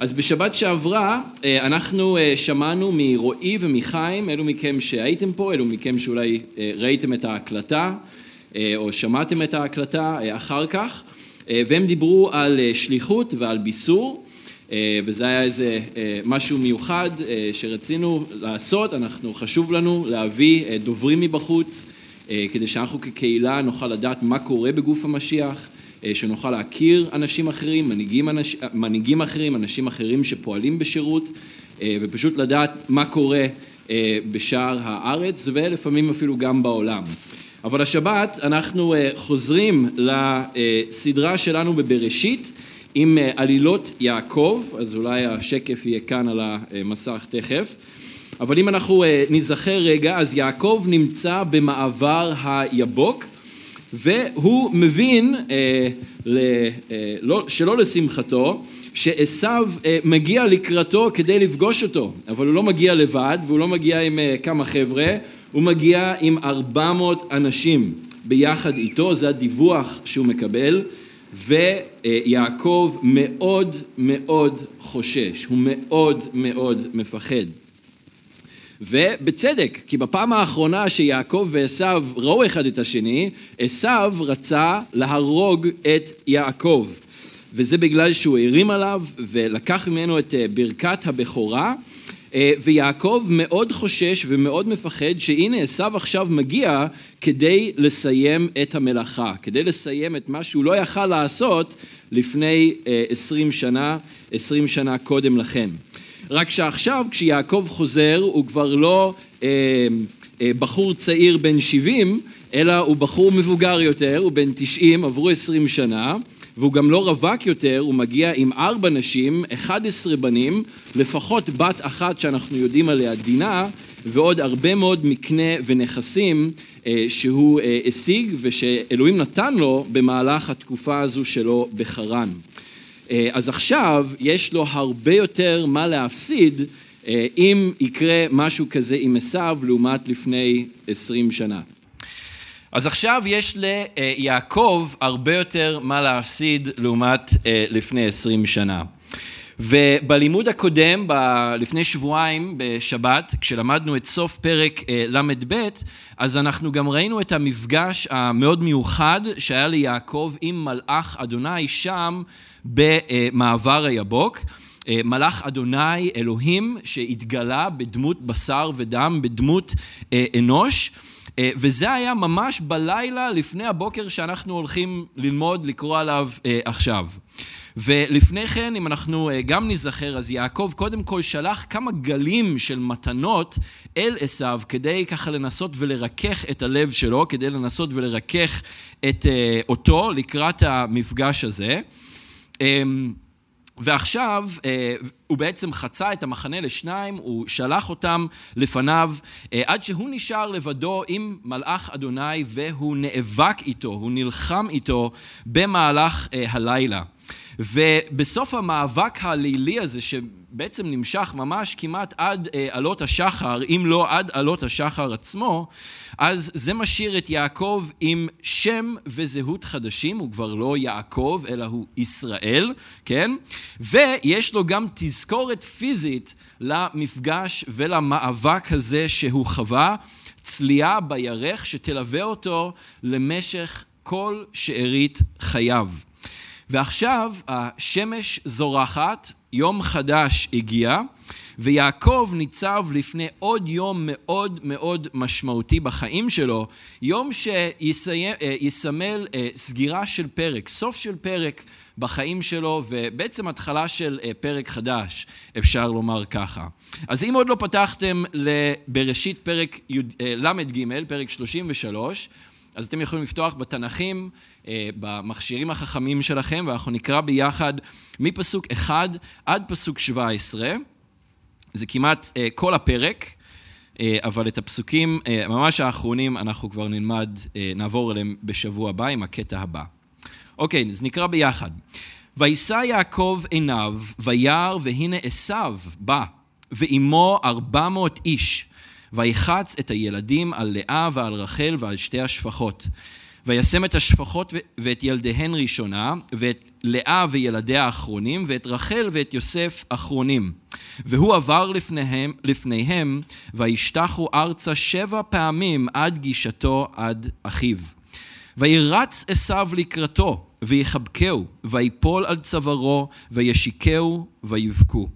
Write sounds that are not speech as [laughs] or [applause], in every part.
אז בשבת שעברה אה, אנחנו אה, שמענו מרועי ומחיים, אלו מכם שהייתם פה, אלו מכם שאולי אה, ראיתם את ההקלטה או שמעתם את ההקלטה אחר כך, והם דיברו על שליחות ועל ביסור, וזה היה איזה משהו מיוחד שרצינו לעשות, אנחנו, חשוב לנו להביא דוברים מבחוץ, כדי שאנחנו כקהילה נוכל לדעת מה קורה בגוף המשיח, שנוכל להכיר אנשים אחרים, מנהיגים, אנש, מנהיגים אחרים, אנשים אחרים שפועלים בשירות, אה, ופשוט לדעת מה קורה אה, בשאר הארץ ולפעמים אפילו גם בעולם. אבל השבת אנחנו חוזרים לסדרה שלנו בבראשית עם עלילות יעקב, אז אולי השקף יהיה כאן על המסך תכף. אבל אם אנחנו נזכר רגע, אז יעקב נמצא במעבר היבוק, והוא מבין, אה, אה, לא, שלא לשמחתו, שעשו אה, מגיע לקראתו כדי לפגוש אותו, אבל הוא לא מגיע לבד והוא לא מגיע עם כמה חבר'ה, הוא מגיע עם ארבע מאות אנשים ביחד איתו, זה הדיווח שהוא מקבל, ויעקב מאוד מאוד חושש, הוא מאוד מאוד מפחד. ובצדק, כי בפעם האחרונה שיעקב ועשו ראו אחד את השני, עשו רצה להרוג את יעקב. וזה בגלל שהוא הרים עליו ולקח ממנו את אה, ברכת הבכורה, אה, ויעקב מאוד חושש ומאוד מפחד שהנה עשו עכשיו מגיע כדי לסיים את המלאכה, כדי לסיים את מה שהוא לא יכל לעשות לפני אה, עשרים שנה, עשרים שנה קודם לכן. רק שעכשיו כשיעקב חוזר הוא כבר לא אה, אה, בחור צעיר בן 70, אלא הוא בחור מבוגר יותר, הוא בן 90, עברו 20 שנה, והוא גם לא רווק יותר, הוא מגיע עם ארבע נשים, 11 בנים, לפחות בת אחת שאנחנו יודעים עליה, דינה, ועוד הרבה מאוד מקנה ונכסים אה, שהוא אה, השיג ושאלוהים נתן לו במהלך התקופה הזו שלו בחרן. אה, אז עכשיו יש לו הרבה יותר מה להפסיד אה, אם יקרה משהו כזה עם עשיו לעומת לפני עשרים שנה. אז עכשיו יש ליעקב הרבה יותר מה להפסיד לעומת אה, לפני עשרים שנה. ובלימוד הקודם, ב- לפני שבועיים בשבת, כשלמדנו את סוף פרק ל"ב, אז אנחנו גם ראינו את המפגש המאוד מיוחד שהיה ליעקב עם מלאך אדוני שם במעבר היבוק. אה, מלאך אדוני אלוהים שהתגלה בדמות בשר ודם, בדמות אה, אנוש. אה, וזה היה ממש בלילה לפני הבוקר שאנחנו הולכים ללמוד, לקרוא עליו עכשיו. ולפני כן, אם אנחנו גם ניזכר, אז יעקב קודם כל שלח כמה גלים של מתנות אל עשיו, כדי ככה לנסות ולרכך את הלב שלו, כדי לנסות ולרכך את אותו לקראת המפגש הזה. אמ, ועכשיו אה, הוא בעצם חצה את המחנה לשניים, הוא שלח אותם לפניו אה, עד שהוא נשאר לבדו עם מלאך אדוני והוא נאבק איתו, הוא נלחם איתו במהלך אה, הלילה. ובסוף המאבק הלילי הזה, שבעצם נמשך ממש כמעט עד אה, עלות השחר, אם לא עד עלות השחר עצמו, אז זה משאיר את יעקב עם שם וזהות חדשים, הוא כבר לא יעקב, אלא הוא ישראל, כן? ויש לו גם תזכורת פיזית למפגש ולמאבק הזה שהוא חווה, צליעה בירך שתלווה אותו למשך כל שארית חייו. ועכשיו השמש זורחת, יום חדש הגיע, ויעקב ניצב לפני עוד יום מאוד מאוד משמעותי בחיים שלו, יום שיסמל אה, סגירה של פרק, סוף של פרק בחיים שלו, ובעצם התחלה של אה, פרק חדש, אפשר לומר ככה. אז אם עוד לא פתחתם בראשית פרק אה, ל"ג, פרק 33, אז אתם יכולים לפתוח בתנ"כים, אה, במכשירים החכמים שלכם, ואנחנו נקרא ביחד מפסוק 1 עד פסוק 17. זה כמעט אה, כל הפרק, אה, אבל את הפסוקים ממש האחרונים אנחנו כבר נלמד, נעבור אליהם בשבוע הבא עם הקטע הבא. אוקיי, אז נקרא ביחד. וישא יעקב עיניו, וירא, והנה עשיו בא, ועמו ארבע מאות איש. ויחץ את הילדים על לאה ועל רחל ועל שתי השפחות. וישם את השפחות ואת ילדיהן ראשונה, ואת לאה וילדיה האחרונים, ואת רחל ואת יוסף אחרונים. והוא עבר לפניהם, לפניהם וישתחו ארצה שבע פעמים עד גישתו עד אחיו. וירץ עשיו לקראתו, ויחבקהו, ויפול על צווארו, וישיקהו, ויבכו.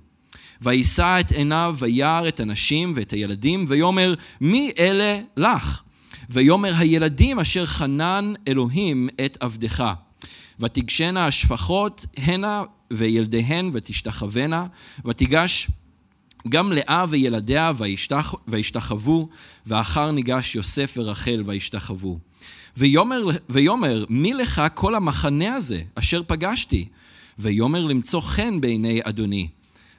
וישא את עיניו, וירא את הנשים ואת הילדים, ויאמר, מי אלה לך? ויאמר הילדים אשר חנן אלוהים את עבדך. ותגשנה השפחות הנה וילדיהן ותשתחוונה, ותיגש גם לאה וילדיה וישתח, וישתחוו, ואחר ניגש יוסף ורחל וישתחוו. ויאמר, ויאמר מי לך כל המחנה הזה אשר פגשתי? ויאמר למצוא חן בעיני אדוני.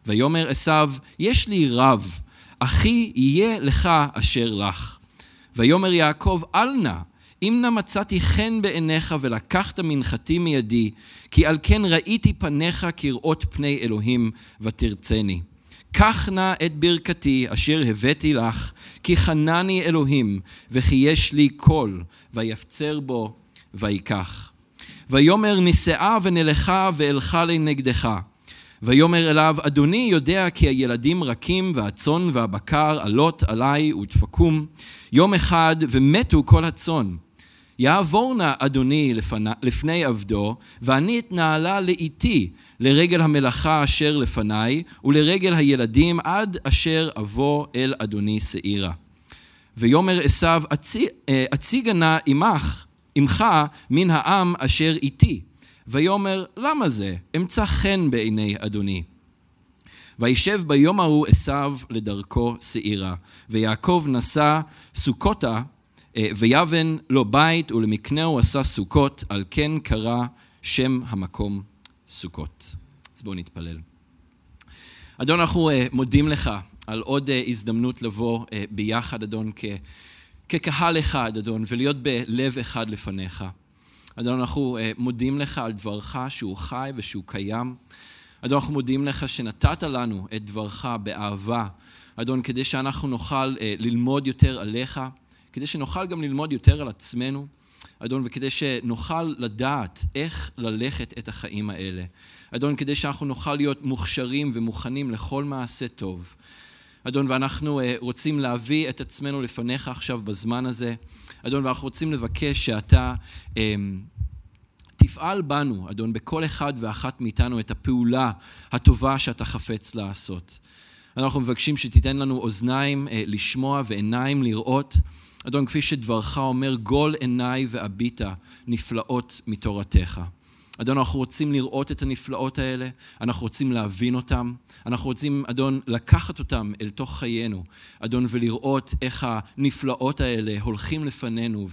ויאמר עשיו יש לי רב, אחי יהיה לך אשר לך. ויאמר יעקב אל נא אם נא מצאתי חן בעיניך ולקחת מנחתי מידי, כי על כן ראיתי פניך כראות פני אלוהים ותרצני. קח נא את ברכתי אשר הבאתי לך, כי חנני אלוהים, וכי יש לי קול, ויפצר בו ויקח. ויאמר נישאה ונלכה ואלכה לנגדך. ויאמר אליו, אדוני יודע כי הילדים רכים והצאן והבקר עלות עלי ודפקום. יום אחד ומתו כל הצאן. יעבור נא אדוני לפני, עבדו, ואני אתנהלה לאיתי לרגל המלאכה אשר לפניי, ולרגל הילדים עד אשר אבוא אל אדוני שעירה. ויאמר עשיו, אציגה נא עמך, עמך מן העם אשר איתי. ויאמר, למה זה? אמצא חן בעיני אדוני. וישב ביום ההוא עשיו לדרכו שעירה, ויעקב נשא סוכותה אה, ויבן לו בית ולמקנהו עשה סוכות, על כן קרא שם המקום סוכות. אז בואו נתפלל. אדון, אנחנו אה, מודים לך על עוד אה, הזדמנות לבוא ביחד, אדון. כקהל אחד, אדון, ולהיות בלב אחד לפניך. אדון, אנחנו מודים לך על דברך שהוא חי ושהוא קיים. אדון, אנחנו מודים לך שנתת לנו את דברך באהבה, אדון, כדי שאנחנו נוכל ללמוד יותר עליך. כדי שנוכל גם ללמוד יותר על עצמנו, אדון, וכדי שנוכל לדעת איך ללכת את החיים האלה. אדון, כדי שאנחנו נוכל להיות מוכשרים ומוכנים לכל מעשה טוב. אדון, ואנחנו uh, רוצים להביא את עצמנו לפניך עכשיו בזמן הזה. אדון, ואנחנו רוצים לבקש שאתה um, תפעל בנו, אדון, בכל אחד ואחת מאיתנו את הפעולה הטובה שאתה חפץ לעשות. אנחנו מבקשים שתיתן לנו אוזניים uh, לשמוע ועיניים לראות. אדון, כפי שדברך אומר, גול עיניי ואביטה נפלאות מתורתך. אדון, אנחנו רוצים לראות את הנפלאות האלה, אנחנו רוצים להבין אותם, אנחנו רוצים, אדון, לקחת אותם אל תוך חיינו, אדון, ולראות איך הנפלאות האלה הולכים לפנינו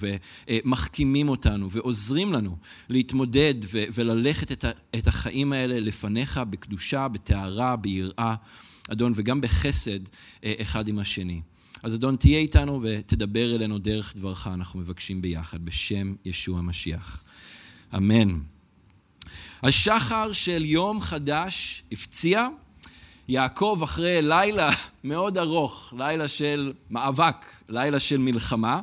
ומחכימים אותנו ועוזרים לנו להתמודד וללכת את החיים האלה לפניך בקדושה, בטהרה, ביראה, אדון, וגם בחסד אה, אחד עם השני. אז אדון, תהיה איתנו ותדבר אלינו דרך דברך, אנחנו מבקשים ביחד, בשם ישוע המשיח. אמן. השחר של יום חדש הפציע, יעקב אחרי לילה מאוד ארוך, לילה של מאבק, לילה של מלחמה.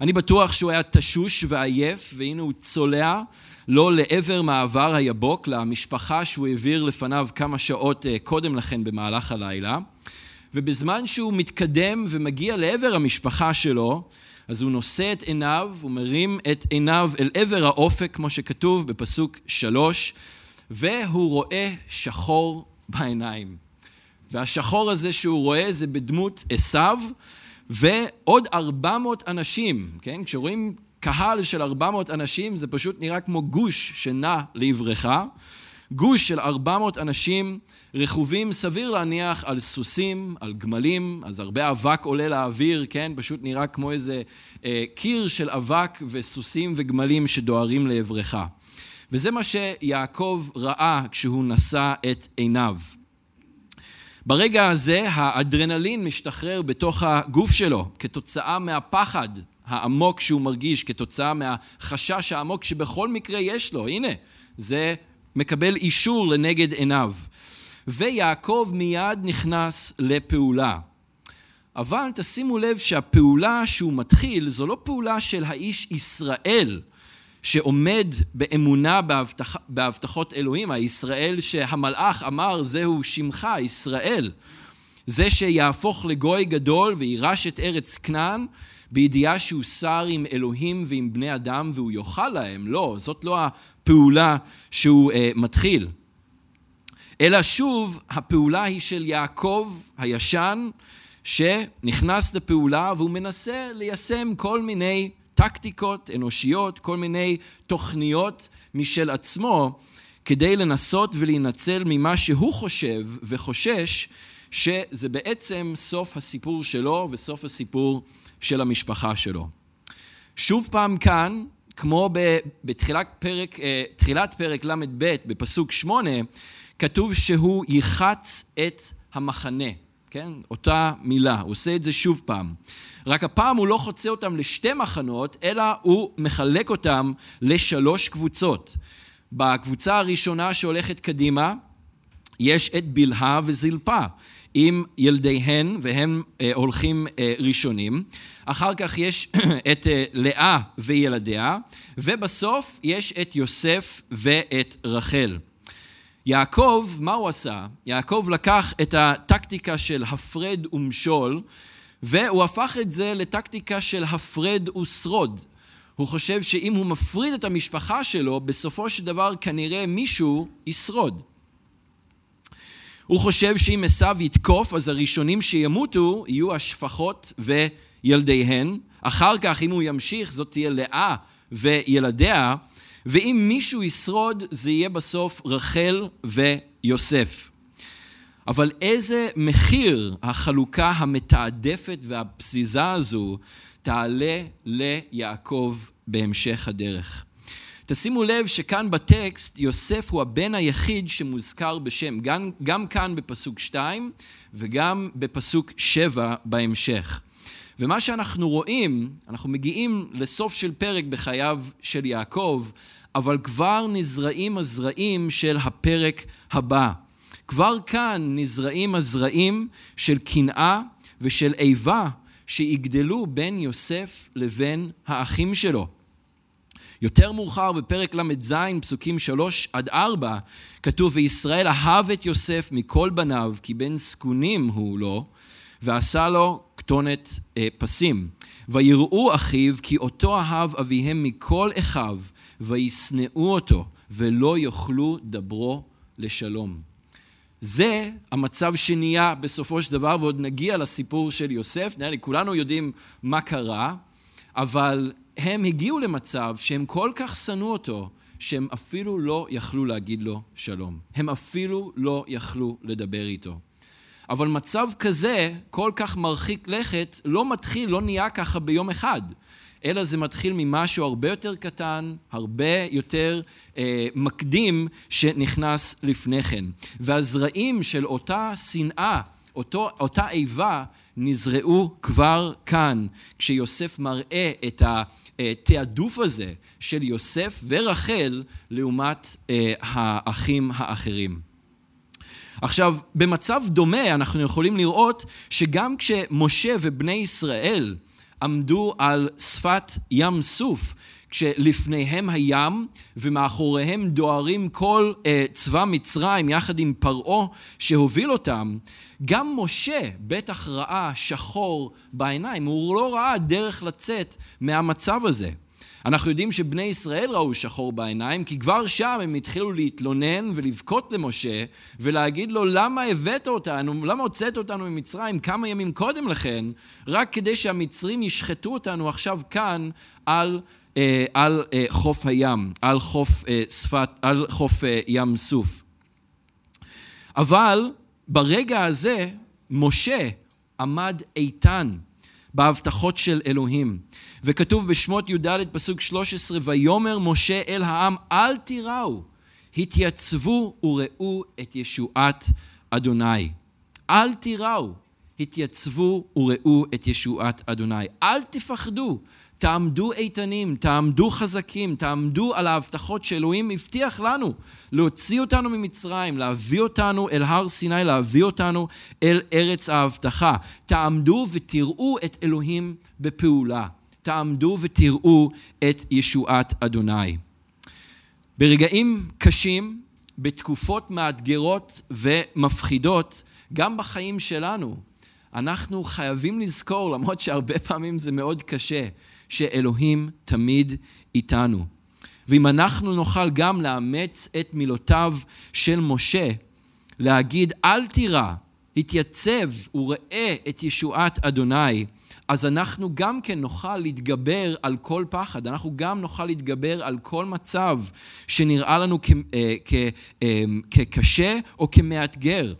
אני בטוח שהוא היה תשוש ועייף, והנה הוא צולע לא לעבר מעבר היבוק, למשפחה שהוא העביר לפניו כמה שעות אה, קודם לכן במהלך הלילה. ובזמן שהוא מתקדם ומגיע לעבר המשפחה שלו, אז הוא נושא את עיניו, הוא מרים את עיניו אל עבר האופק, כמו שכתוב בפסוק שלוש, והוא רואה שחור בעיניים. והשחור הזה שהוא רואה זה בדמות עשיו ועוד ארבע מאות אנשים, כן? כשרואים קהל של ארבע מאות אנשים זה פשוט נראה כמו גוש שנע לעברך. גוש של 400 אנשים רכובים, סביר להניח, על סוסים, על גמלים, אז הרבה אבק עולה לאוויר, כן? פשוט נראה כמו איזה אה, קיר של אבק וסוסים וגמלים שדוהרים לעברך. וזה מה שיעקב ראה כשהוא נשא את עיניו. ברגע הזה האדרנלין משתחרר בתוך הגוף שלו כתוצאה מהפחד העמוק שהוא מרגיש, כתוצאה מהחשש העמוק שבכל מקרה יש לו. הנה, זה מקבל אישור לנגד עיניו. ויעקב מיד נכנס לפעולה. אבל תשימו לב שהפעולה שהוא מתחיל זו לא פעולה של האיש ישראל שעומד באמונה בהבטח, בהבטחות אלוהים, הישראל שהמלאך אמר זהו שמך, ישראל. זה שיהפוך לגוי גדול ויירש את ארץ כנען, בידיעה שהוא שר עם אלוהים ועם בני אדם והוא יאכל להם. לא, זאת לא הפעולה שהוא uh, מתחיל. אלא שוב, הפעולה היא של יעקב הישן, שנכנס לפעולה והוא מנסה ליישם כל מיני טקטיקות אנושיות, כל מיני תוכניות משל עצמו, כדי לנסות ולהינצל ממה שהוא חושב וחושש שזה בעצם סוף הסיפור שלו וסוף הסיפור של המשפחה שלו. שוב פעם כאן, כמו בתחילת פרק, אה, תחילת פרק ל"ב בפסוק שמונה, כתוב שהוא יחץ את המחנה, כן? אותה מילה, הוא עושה את זה שוב פעם. רק הפעם הוא לא חוצה אותם לשתי מחנות, אלא הוא מחלק אותם לשלוש קבוצות. בקבוצה הראשונה שהולכת קדימה, יש את בלהה וזלפה. עם ילדיהן, והם אה, הולכים אה, ראשונים. אחר כך יש [clears throat] את אה, לאה וילדיה, ובסוף יש את יוסף ואת רחל. יעקב, מה הוא עשה? יעקב לקח את הטקטיקה של הפרד ומשול, והוא הפך את זה לטקטיקה של הפרד ושרוד. הוא חושב שאם הוא מפריד את המשפחה שלו, בסופו של דבר כנראה מישהו ישרוד. הוא חושב שאם עשיו יתקוף, אז הראשונים שימותו יהיו השפחות וילדיהן. אחר כך, אם הוא ימשיך, זאת תהיה לאה וילדיה. ואם מישהו ישרוד, זה יהיה בסוף רחל ויוסף. אבל איזה מחיר החלוקה המתעדפת והפזיזה הזו תעלה ליעקב בהמשך הדרך. תשימו לב שכאן בטקסט יוסף הוא הבן היחיד שמוזכר בשם, גם, גם כאן בפסוק 2 וגם בפסוק 7 בהמשך. ומה שאנחנו רואים, אנחנו מגיעים לסוף של פרק בחייו של יעקב, אבל כבר נזרעים הזרעים של הפרק הבא. כבר כאן נזרעים הזרעים של קנאה ושל איבה שיגדלו בין יוסף לבין האחים שלו. יותר מאוחר בפרק ל"ז, פסוקים שלוש עד ארבע, כתוב, וישראל אהב את יוסף מכל בניו, כי בן זקונים הוא לו, ועשה לו כתונת אה, פסים. ויראו אחיו, כי אותו אהב אביהם מכל אחיו, וישנאו אותו, ולא יוכלו דברו לשלום. זה המצב שנהיה בסופו של דבר, ועוד נגיע לסיפור של יוסף, נראה לי כולנו יודעים מה קרה, אבל הם הגיעו למצב שהם כל כך שנאו אותו, שהם אפילו לא יכלו להגיד לו שלום. הם אפילו לא יכלו לדבר איתו. אבל מצב כזה, כל כך מרחיק לכת, לא מתחיל, לא נהיה ככה ביום אחד. אלא זה מתחיל ממשהו הרבה יותר קטן, הרבה יותר אה, מקדים שנכנס לפני כן. והזרעים של אותה שנאה, אותו, אותה איבה, נזרעו כבר כאן, כשיוסף מראה את התעדוף הזה של יוסף ורחל לעומת אה, האחים האחרים. עכשיו, במצב דומה אנחנו יכולים לראות שגם כשמשה ובני ישראל עמדו על שפת ים סוף, כשלפניהם הים ומאחוריהם דוהרים כל uh, צבא מצרים יחד עם פרעה שהוביל אותם, גם משה בטח ראה שחור בעיניים, הוא לא ראה דרך לצאת מהמצב הזה. אנחנו יודעים שבני ישראל ראו שחור בעיניים, כי כבר שם הם התחילו להתלונן ולבכות למשה ולהגיד לו, למה הבאת אותנו, למה הוצאת אותנו ממצרים כמה ימים קודם לכן, רק כדי שהמצרים ישחטו אותנו עכשיו כאן על, על אה, חוף הים, על חוף, אה, שפת, על חוף אה, ים סוף. אבל ברגע הזה, משה עמד איתן בהבטחות של אלוהים. וכתוב בשמות י"ד פסוק 13, ויאמר משה אל העם, אל תיראו, התייצבו וראו את ישועת אדוני. אל תיראו, התייצבו וראו את ישועת אדוני. אל תפחדו, תעמדו איתנים, תעמדו חזקים, תעמדו על ההבטחות שאלוהים הבטיח לנו, להוציא אותנו ממצרים, להביא אותנו אל הר סיני, להביא אותנו אל ארץ ההבטחה. תעמדו ותראו את אלוהים בפעולה. תעמדו ותראו את ישועת אדוני. ברגעים קשים, בתקופות מאתגרות ומפחידות, גם בחיים שלנו, אנחנו חייבים לזכור, למרות שהרבה פעמים זה מאוד קשה, שאלוהים תמיד איתנו. ואם אנחנו נוכל גם לאמץ את מילותיו של משה, להגיד אל תירא, התייצב וראה את ישועת אדוני, אז אנחנו גם כן נוכל להתגבר על כל פחד, אנחנו גם נוכל להתגבר על כל מצב שנראה לנו אה, אה, כקשה או כמאתגר.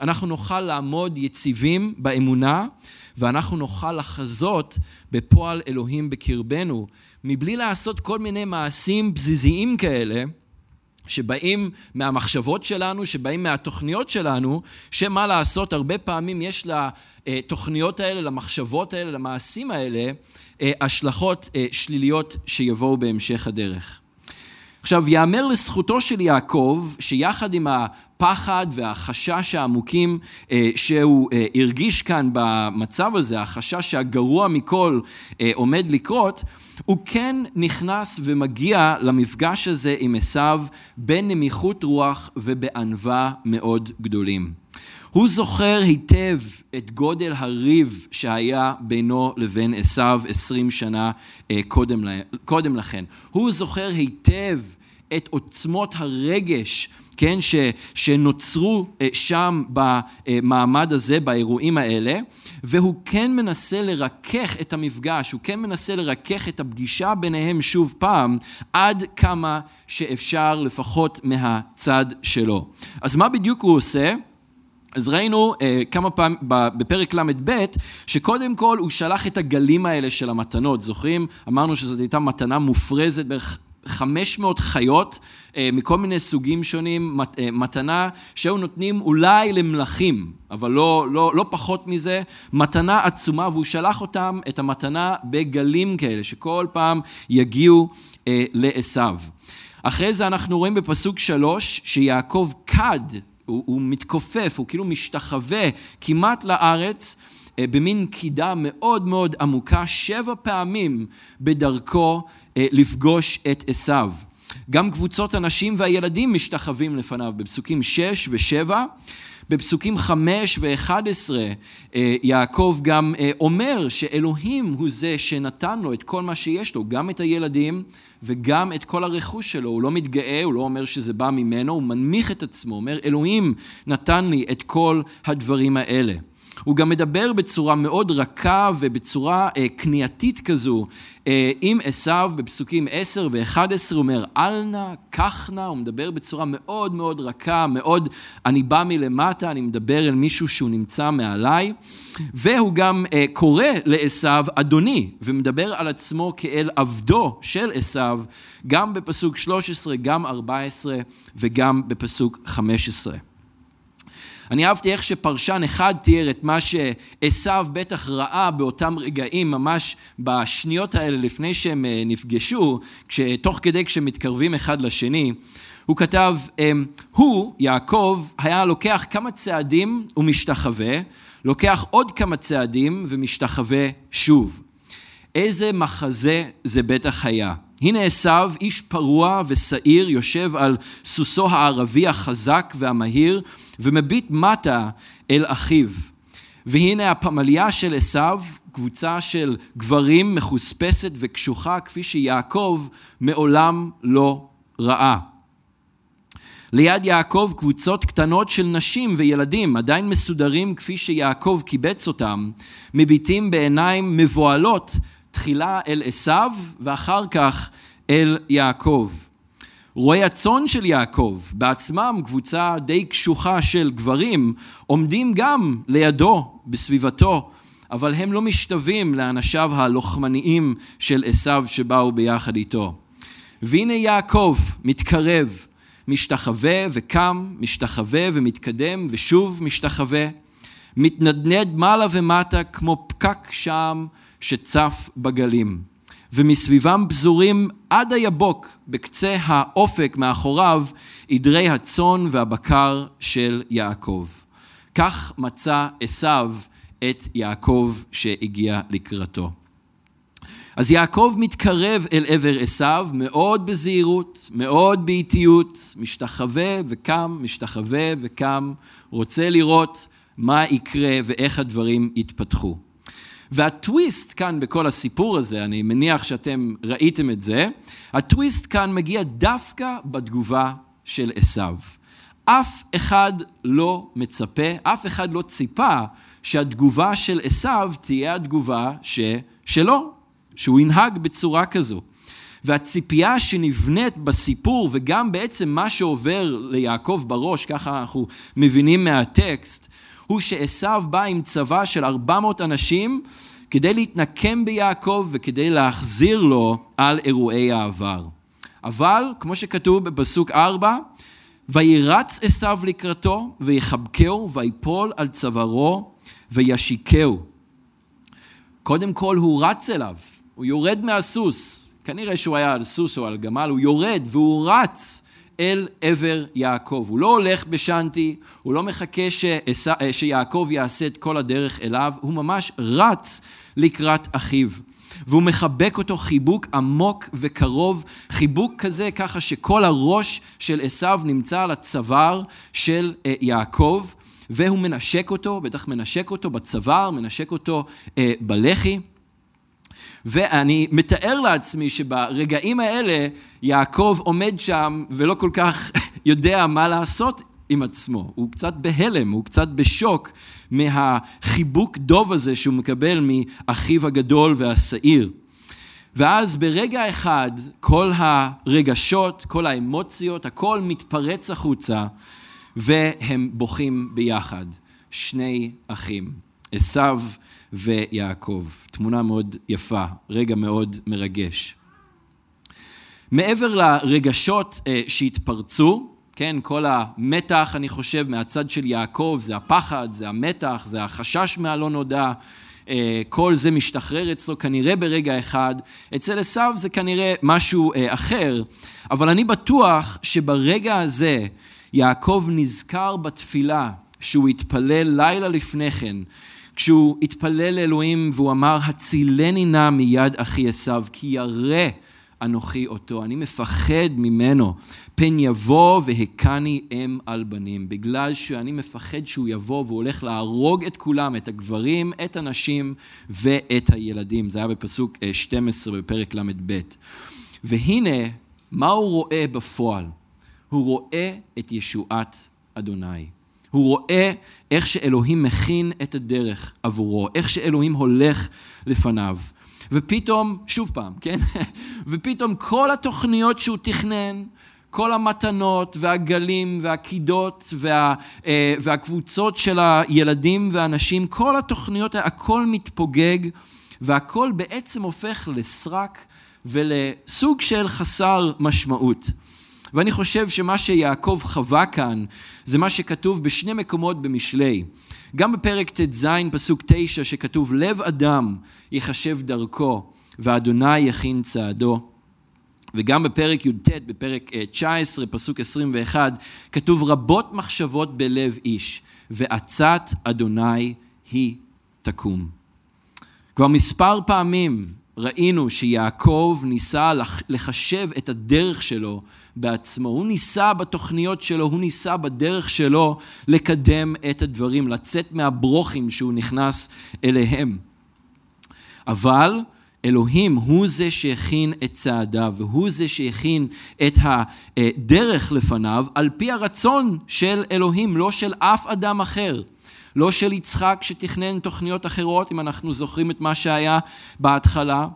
אנחנו נוכל לעמוד יציבים באמונה ואנחנו נוכל לחזות בפועל אלוהים בקרבנו, מבלי לעשות כל מיני מעשים בזיזיים כאלה, שבאים מהמחשבות שלנו, שבאים מהתוכניות שלנו, שמה לעשות, הרבה פעמים יש לתוכניות האלה, למחשבות האלה, למעשים האלה, אה, השלכות אה, שליליות שיבואו בהמשך הדרך. עכשיו, יאמר לזכותו של יעקב, שיחד עם הפחד והחשש העמוקים אה, שהוא אה, הרגיש כאן במצב הזה, החשש שהגרוע מכל אה, עומד לקרות, הוא כן נכנס ומגיע למפגש הזה עם עשיו בנמיכות רוח ובענווה מאוד גדולים. הוא זוכר היטב את גודל הריב שהיה בינו לבין עשיו עשרים שנה קודם, קודם לכן. הוא זוכר היטב את עוצמות הרגש כן, ש, שנוצרו אה, שם במעמד הזה, באירועים האלה, והוא כן מנסה לרכך את המפגש, הוא כן מנסה לרכך את הפגישה ביניהם שוב פעם, עד כמה שאפשר לפחות מהצד שלו. אז מה בדיוק הוא עושה? אז ראינו אה, כמה פעמים בפרק ל"ב, שקודם כל הוא שלח את הגלים האלה של המתנות. זוכרים? אמרנו שזאת הייתה מתנה מופרזת, בערך 500 חיות אה, מכל מיני סוגים שונים, אה, מתנה שהיו נותנים אולי למלכים, אבל לא, לא, לא פחות מזה, מתנה עצומה, והוא שלח אותם, את המתנה בגלים כאלה, שכל פעם יגיעו אה, לעשו. אחרי זה אנחנו רואים בפסוק שלוש, שיעקב כד, הוא, הוא מתכופף, הוא כאילו משתחווה כמעט לארץ, אה, במין קידה מאוד מאוד עמוקה, שבע פעמים בדרכו אה, לפגוש את עשיו. גם קבוצות הנשים והילדים משתחווים לפניו בפסוקים 6 ו-7. בפסוקים 5 ו-11 אה, יעקב גם אומר שאלוהים הוא זה שנתן לו את כל מה שיש לו, גם את הילדים וגם את כל הרכוש שלו. הוא לא מתגאה, הוא לא אומר שזה בא ממנו, הוא מנמיך את עצמו, אומר אלוהים נתן לי את כל הדברים האלה. הוא גם מדבר בצורה מאוד רכה ובצורה אה, כניעתית כזו אה, עם עשיו בפסוקים 10 ו-11, הוא אומר, אל נא, קח נא, הוא מדבר בצורה מאוד מאוד רכה, מאוד, אני בא מלמטה, אני מדבר אל מישהו שהוא נמצא מעליי, והוא גם אה, קורא לעשיו אדוני, ומדבר על עצמו כאל עבדו של עשיו, גם בפסוק 13, גם 14 וגם בפסוק 15. אני אהבתי איך שפרשן אחד תיאר את מה שעשו בטח ראה באותם רגעים, ממש בשניות האלה לפני שהם אה, נפגשו, תוך כדי כשמתקרבים אחד לשני. הוא כתב, אמ, הוא, יעקב, היה לוקח כמה צעדים ומשתחווה, לוקח עוד כמה צעדים ומשתחווה שוב. איזה מחזה זה בטח היה. הנה עשיו, איש פרוע ושעיר, יושב על סוסו הערבי החזק והמהיר, ומביט מטה אל אחיו. והנה הפמליה של עשיו, קבוצה של גברים מחוספסת וקשוחה, כפי שיעקב מעולם לא ראה. ליד יעקב קבוצות קטנות של נשים וילדים, עדיין מסודרים כפי שיעקב קיבץ אותם, מביטים בעיניים מבוהלות תחילה אל עשיו ואחר כך אל יעקב. רועי הצאן של יעקב, בעצמם קבוצה די קשוחה של גברים, עומדים גם לידו, בסביבתו, אבל הם לא משתווים לאנשיו הלוחמניים של עשיו שבאו ביחד איתו. והנה יעקב מתקרב, משתחווה וקם, משתחווה ומתקדם ושוב משתחווה, מתנדנד מעלה ומטה כמו פקק שם שצף בגלים. ומסביבם פזורים עד היבוק בקצה האופק מאחוריו עדרי הצאן והבקר של יעקב. כך מצא עשיו את יעקב שהגיע לקראתו. אז יעקב מתקרב אל עבר עשיו מאוד בזהירות, מאוד באיטיות, משתחווה וקם, משתחווה וקם, רוצה לראות מה יקרה ואיך הדברים יתפתחו. והטוויסט כאן בכל הסיפור הזה, אני מניח שאתם ראיתם את זה, הטוויסט כאן מגיע דווקא בתגובה של עשיו. אף אחד לא מצפה, אף אחד לא ציפה שהתגובה של עשיו תהיה התגובה ש... שלו, שהוא ינהג בצורה כזו. והציפייה שנבנית בסיפור, וגם בעצם מה שעובר ליעקב בראש, ככה אנחנו מבינים מהטקסט, הוא שעשו בא עם צבא של 400 אנשים כדי להתנקם ביעקב וכדי להחזיר לו על אירועי העבר. אבל, כמו שכתוב בפסוק 4, וירץ עשו לקראתו, ויחבקהו, ויפול על צווארו, וישיקהו. קודם כל הוא רץ אליו, הוא יורד מהסוס, כנראה שהוא היה על סוס או על גמל, הוא יורד והוא רץ אל עבר יעקב. הוא לא הולך בשנטי, הוא לא מחכה שעש... שיעקב יעשה את כל הדרך אליו, הוא ממש רץ לקראת אחיו. והוא מחבק אותו חיבוק עמוק וקרוב, חיבוק כזה ככה שכל הראש של עשיו נמצא על הצוואר של אה, יעקב, והוא מנשק אותו, בטח מנשק אותו בצוואר, מנשק אותו אה, בלחי. ואני מתאר לעצמי שברגעים האלה יעקב עומד שם ולא כל כך [laughs] יודע מה לעשות עם עצמו. הוא קצת בהלם, הוא קצת בשוק מהחיבוק דוב הזה שהוא מקבל מאחיו הגדול והשעיר. ואז ברגע אחד כל הרגשות, כל האמוציות, הכל מתפרץ החוצה והם בוכים ביחד. שני אחים, עשיו ויעקב. תמונה מאוד יפה, רגע מאוד מרגש. מעבר לרגשות אה, שהתפרצו, כן, כל המתח, אני חושב, מהצד של יעקב, זה הפחד, זה המתח, זה החשש מהלא נודע, אה, כל זה משתחרר אצלו כנראה ברגע אחד. אצל עשיו זה כנראה משהו אה, אחר, אבל אני בטוח שברגע הזה יעקב נזכר בתפילה שהוא התפלל לילה לפני כן, כשהוא התפלל לאלוהים והוא אמר, הצילני נא מיד אחי עשיו, כי ירא אנוכי אותו, אני מפחד ממנו. פן יבוא והכני אם על בנים, בגלל שאני מפחד שהוא יבוא והוא הולך להרוג את כולם, את הגברים, את הנשים ואת הילדים. זה היה בפסוק 12 אה, בפרק ל"ב. והנה, מה הוא רואה בפועל? הוא רואה את ישועת אדוני. הוא רואה איך שאלוהים מכין את הדרך עבורו, איך שאלוהים הולך לפניו. ופתאום, שוב פעם, כן? [laughs] ופתאום כל התוכניות שהוא תכנן, כל המתנות והגלים והקידות וה, אה, והקבוצות של הילדים והנשים, כל התוכניות, הכל מתפוגג והכל בעצם הופך לסרק ולסוג של חסר משמעות. ואני חושב שמה שיעקב חווה כאן זה מה שכתוב בשני מקומות במשלי. גם בפרק ט"ז פסוק תשע שכתוב לב אדם יחשב דרכו ואדוני יכין צעדו. וגם בפרק י"ט, בפרק 19, אה, פסוק 21, כתוב רבות מחשבות בלב איש, ועצת אדוני היא תקום. כבר מספר פעמים ראינו שיעקב ניסה לחשב את הדרך שלו בעצמו. הוא ניסה בתוכניות שלו, הוא ניסה בדרך שלו לקדם את הדברים, לצאת מהברוכים שהוא נכנס אליהם. אבל אלוהים הוא זה שהכין את צעדיו, והוא זה שהכין את הדרך לפניו על פי הרצון של אלוהים, לא של אף אדם אחר. לא של יצחק שתכנן תוכניות אחרות, אם אנחנו זוכרים את מה שהיה בהתחלה,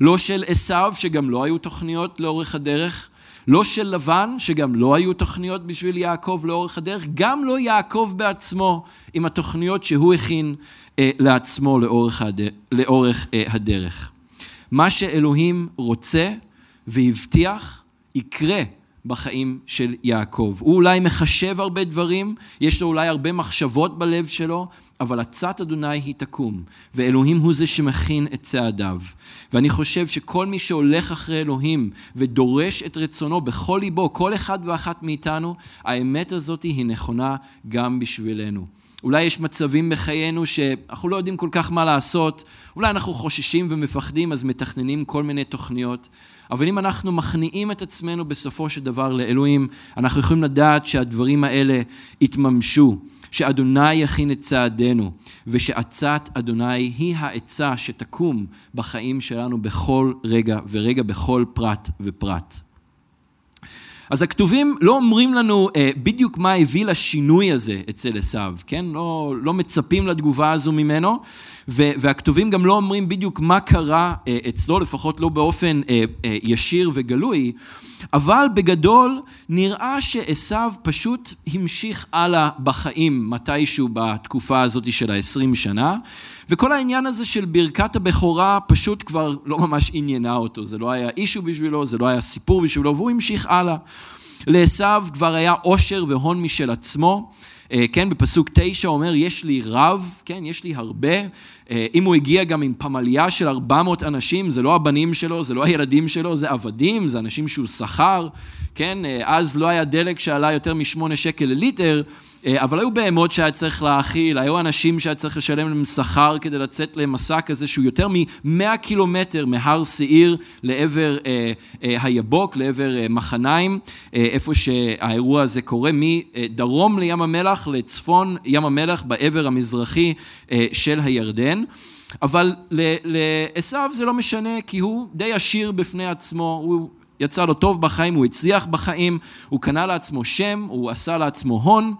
לא של עשיו שגם לא היו תוכניות לאורך הדרך, לא של לבן שגם לא היו תוכניות בשביל יעקב לאורך הדרך, גם לא יעקב בעצמו עם התוכניות שהוא הכין אה, לעצמו לאורך, הדר, לאורך אה, הדרך. מה שאלוהים רוצה והבטיח יקרה בחיים של יעקב. הוא אולי מחשב הרבה דברים, יש לו אולי הרבה מחשבות בלב שלו, אבל עצת אדוני היא תקום, ואלוהים הוא זה שמכין את צעדיו. ואני חושב שכל מי שהולך אחרי אלוהים ודורש את רצונו בכל ליבו, כל אחד ואחת מאיתנו, האמת הזאת היא נכונה גם בשבילנו. אולי יש מצבים בחיינו שאנחנו לא יודעים כל כך מה לעשות, אולי אנחנו חוששים ומפחדים אז מתכננים כל מיני תוכניות, אבל אם אנחנו מכניעים את עצמנו בסופו של דבר לאלוהים, אנחנו יכולים לדעת שהדברים האלה יתממשו, שאדוני יכין את צעדינו, ושעצת אדוני היא העצה שתקום בחיים שלנו בכל רגע ורגע, בכל פרט ופרט. אז הכתובים לא אומרים לנו אה, בדיוק מה הביא לשינוי הזה אצל עשיו, כן? לא, לא מצפים לתגובה הזו ממנו, והכתובים גם לא אומרים בדיוק מה קרה אה, אצלו, לפחות לא באופן אה, אה, ישיר וגלוי, אבל בגדול נראה שעשיו פשוט המשיך הלאה בחיים מתישהו בתקופה הזאת של ה-20 שנה, וכל העניין הזה של ברכת הבכורה פשוט כבר לא ממש עניינה אותו, זה לא היה אישו בשבילו, זה לא היה סיפור בשבילו, והוא המשיך הלאה. לעשו כבר היה עושר והון משל עצמו, כן, בפסוק תשע אומר, יש לי רב, כן, יש לי הרבה. אה, אם הוא הגיע גם עם פמליה של 400 אנשים, זה לא הבנים שלו, זה לא הילדים שלו, זה עבדים, זה אנשים שהוא שכר, כן, אה, אז לא היה דלק שעלה יותר משמונה שקל לליטר, אבל היו בהמות שהיה צריך להאכיל, היו אנשים שהיה צריך לשלם להם שכר כדי לצאת למסע כזה שהוא יותר מ-100 קילומטר מהר שעיר לעבר אה, אה, היבוק, לעבר אה, מחניים, אה, איפה שהאירוע הזה קורה, מדרום לים המלח לצפון ים המלח בעבר המזרחי אה, של הירדן. אבל לעשו זה לא משנה, כי הוא די עשיר בפני עצמו, הוא יצא לו טוב בחיים, הוא הצליח בחיים, הוא קנה לעצמו שם, הוא עשה לעצמו הון.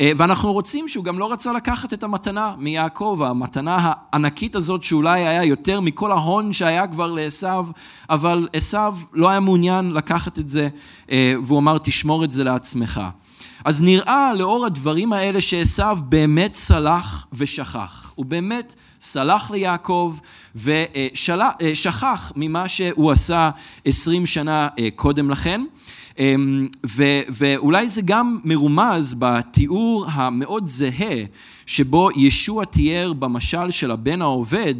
אה, ואנחנו רוצים שהוא גם לא רצה לקחת את המתנה מיעקב, המתנה הענקית הזאת שאולי היה יותר מכל ההון שהיה כבר לעשו, אבל עשו לא היה מעוניין לקחת את זה, אה, והוא אמר תשמור את זה לעצמך. אז נראה לאור הדברים האלה שעשו באמת סלח ושכח. הוא באמת סלח ליעקב ושכח ממה שהוא עשה עשרים שנה אה, קודם לכן. אמ, ו, ואולי זה גם מרומז בתיאור המאוד זהה שבו ישוע תיאר במשל של הבן העובד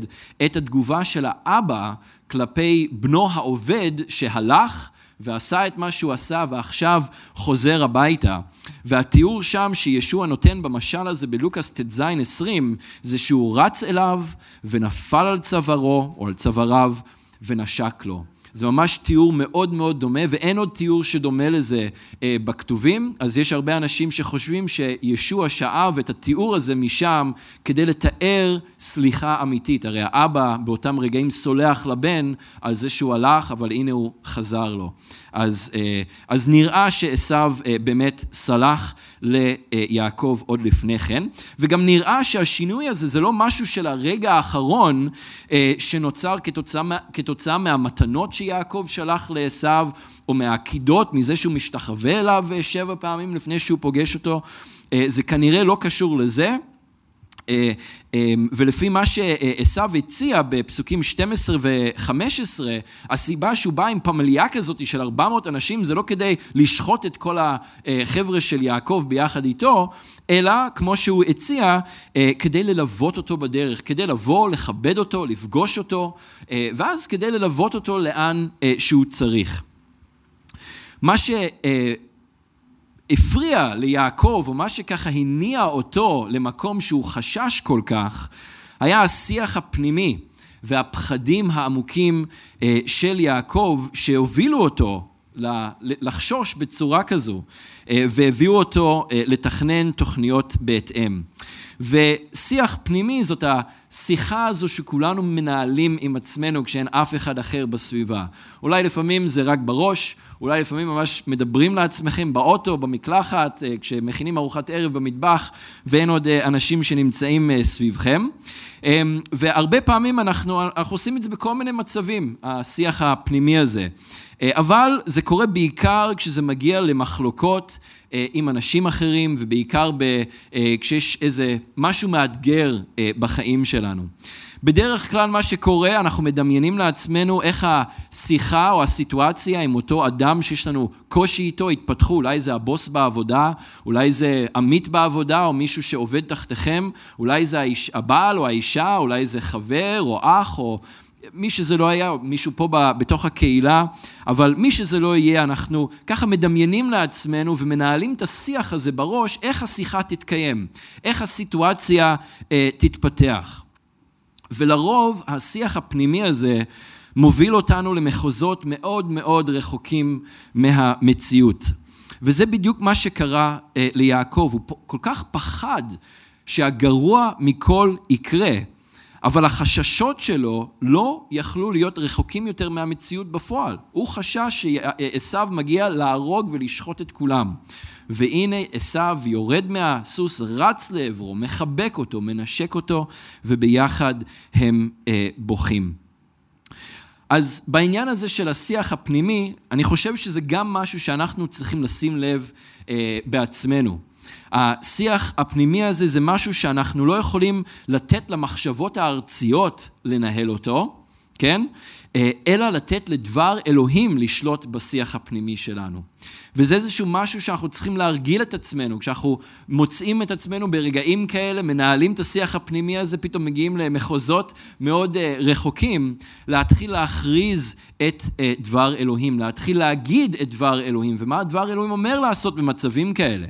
את התגובה של האבא כלפי בנו העובד שהלך ועשה את מה שהוא עשה ועכשיו חוזר הביתה. והתיאור שם שישוע נותן במשל הזה בלוקאס ט"ז 20 זה שהוא רץ אליו ונפל על צווארו או על צוואריו ונשק לו. זה ממש תיאור מאוד מאוד דומה, ואין עוד תיאור שדומה לזה אה, בכתובים, אז יש הרבה אנשים שחושבים שישוע שאב את התיאור הזה משם כדי לתאר סליחה אמיתית. הרי האבא באותם רגעים סולח לבן על זה שהוא הלך, אבל הנה הוא חזר לו. אז, אה, אז נראה שעשו אה, באמת סלח ליעקב עוד לפני כן, וגם נראה שהשינוי הזה זה לא משהו של הרגע האחרון אה, שנוצר כתוצאה, כתוצאה מהמתנות שיעקב שלח לעשו, או מהעקידות, מזה שהוא משתחווה אליו שבע פעמים לפני שהוא פוגש אותו, זה כנראה לא קשור לזה. אה, אה, ולפי מה שעשו הציע בפסוקים 12 ו-15, הסיבה שהוא בא עם פמליה כזאת של 400 אנשים זה לא כדי לשחוט את כל החבר'ה של יעקב ביחד איתו, אלא כמו שהוא הציע, אה, כדי ללוות אותו בדרך, כדי לבוא, לכבד אותו, לפגוש אותו, ואז כדי ללוות אותו לאן שהוא צריך. מה ש... הפריע ליעקב, או מה שככה הניע אותו למקום שהוא חשש כל כך, היה השיח הפנימי והפחדים העמוקים אה, של יעקב שהובילו אותו לחשוש בצורה כזו אה, והביאו אותו אה, לתכנן תוכניות בהתאם. ושיח פנימי זאת השיחה הזו שכולנו מנהלים עם עצמנו כשאין אף אחד אחר בסביבה. אולי לפעמים זה רק בראש, אולי לפעמים ממש מדברים לעצמכם באוטו, במקלחת, אה, כשמכינים ארוחת ערב במטבח ואין עוד אה, אנשים שנמצאים אה, סביבכם. אמ, והרבה פעמים אנחנו, אנחנו עושים את זה בכל מיני מצבים, השיח הפנימי הזה. אבל זה קורה בעיקר כשזה מגיע למחלוקות עם אנשים אחרים, ובעיקר ב, כשיש איזה משהו מאתגר בחיים שלנו. בדרך כלל מה שקורה, אנחנו מדמיינים לעצמנו איך השיחה או הסיטואציה עם אותו אדם שיש לנו קושי איתו התפתחו, אולי זה הבוס בעבודה, אולי זה עמית בעבודה או מישהו שעובד תחתיכם, אולי זה הבעל או האישה, אולי זה חבר או אח או מי שזה לא היה, מישהו פה בתוך הקהילה, אבל מי שזה לא יהיה, אנחנו ככה מדמיינים לעצמנו ומנהלים את השיח הזה בראש, איך השיחה תתקיים, איך הסיטואציה אה, תתפתח. ולרוב השיח הפנימי הזה מוביל אותנו למחוזות מאוד מאוד רחוקים מהמציאות. וזה בדיוק מה שקרה אה, ליעקב, הוא כל כך פחד שהגרוע מכל יקרה. אבל החששות שלו לא יכלו להיות רחוקים יותר מהמציאות בפועל. הוא חשש שעשו מגיע להרוג ולשחוט את כולם. והנה עשו יורד מהסוס, רץ לעברו, מחבק אותו, מנשק אותו, וביחד הם אה, בוכים. אז בעניין הזה של השיח הפנימי, אני חושב שזה גם משהו שאנחנו צריכים לשים לב אה, בעצמנו. השיח הפנימי הזה זה משהו שאנחנו לא יכולים לתת למחשבות הארציות לנהל אותו, כן? אה, אלא לתת לדבר אלוהים לשלוט בשיח הפנימי שלנו. וזה איזשהו משהו שאנחנו צריכים להרגיל את עצמנו, כשאנחנו מוצאים את עצמנו ברגעים כאלה, מנהלים את השיח הפנימי הזה, פתאום מגיעים למחוזות מאוד אה, רחוקים, להתחיל להכריז את אה, דבר אלוהים, להתחיל להגיד את דבר אלוהים, ומה דבר אלוהים אומר לעשות במצבים כאלה.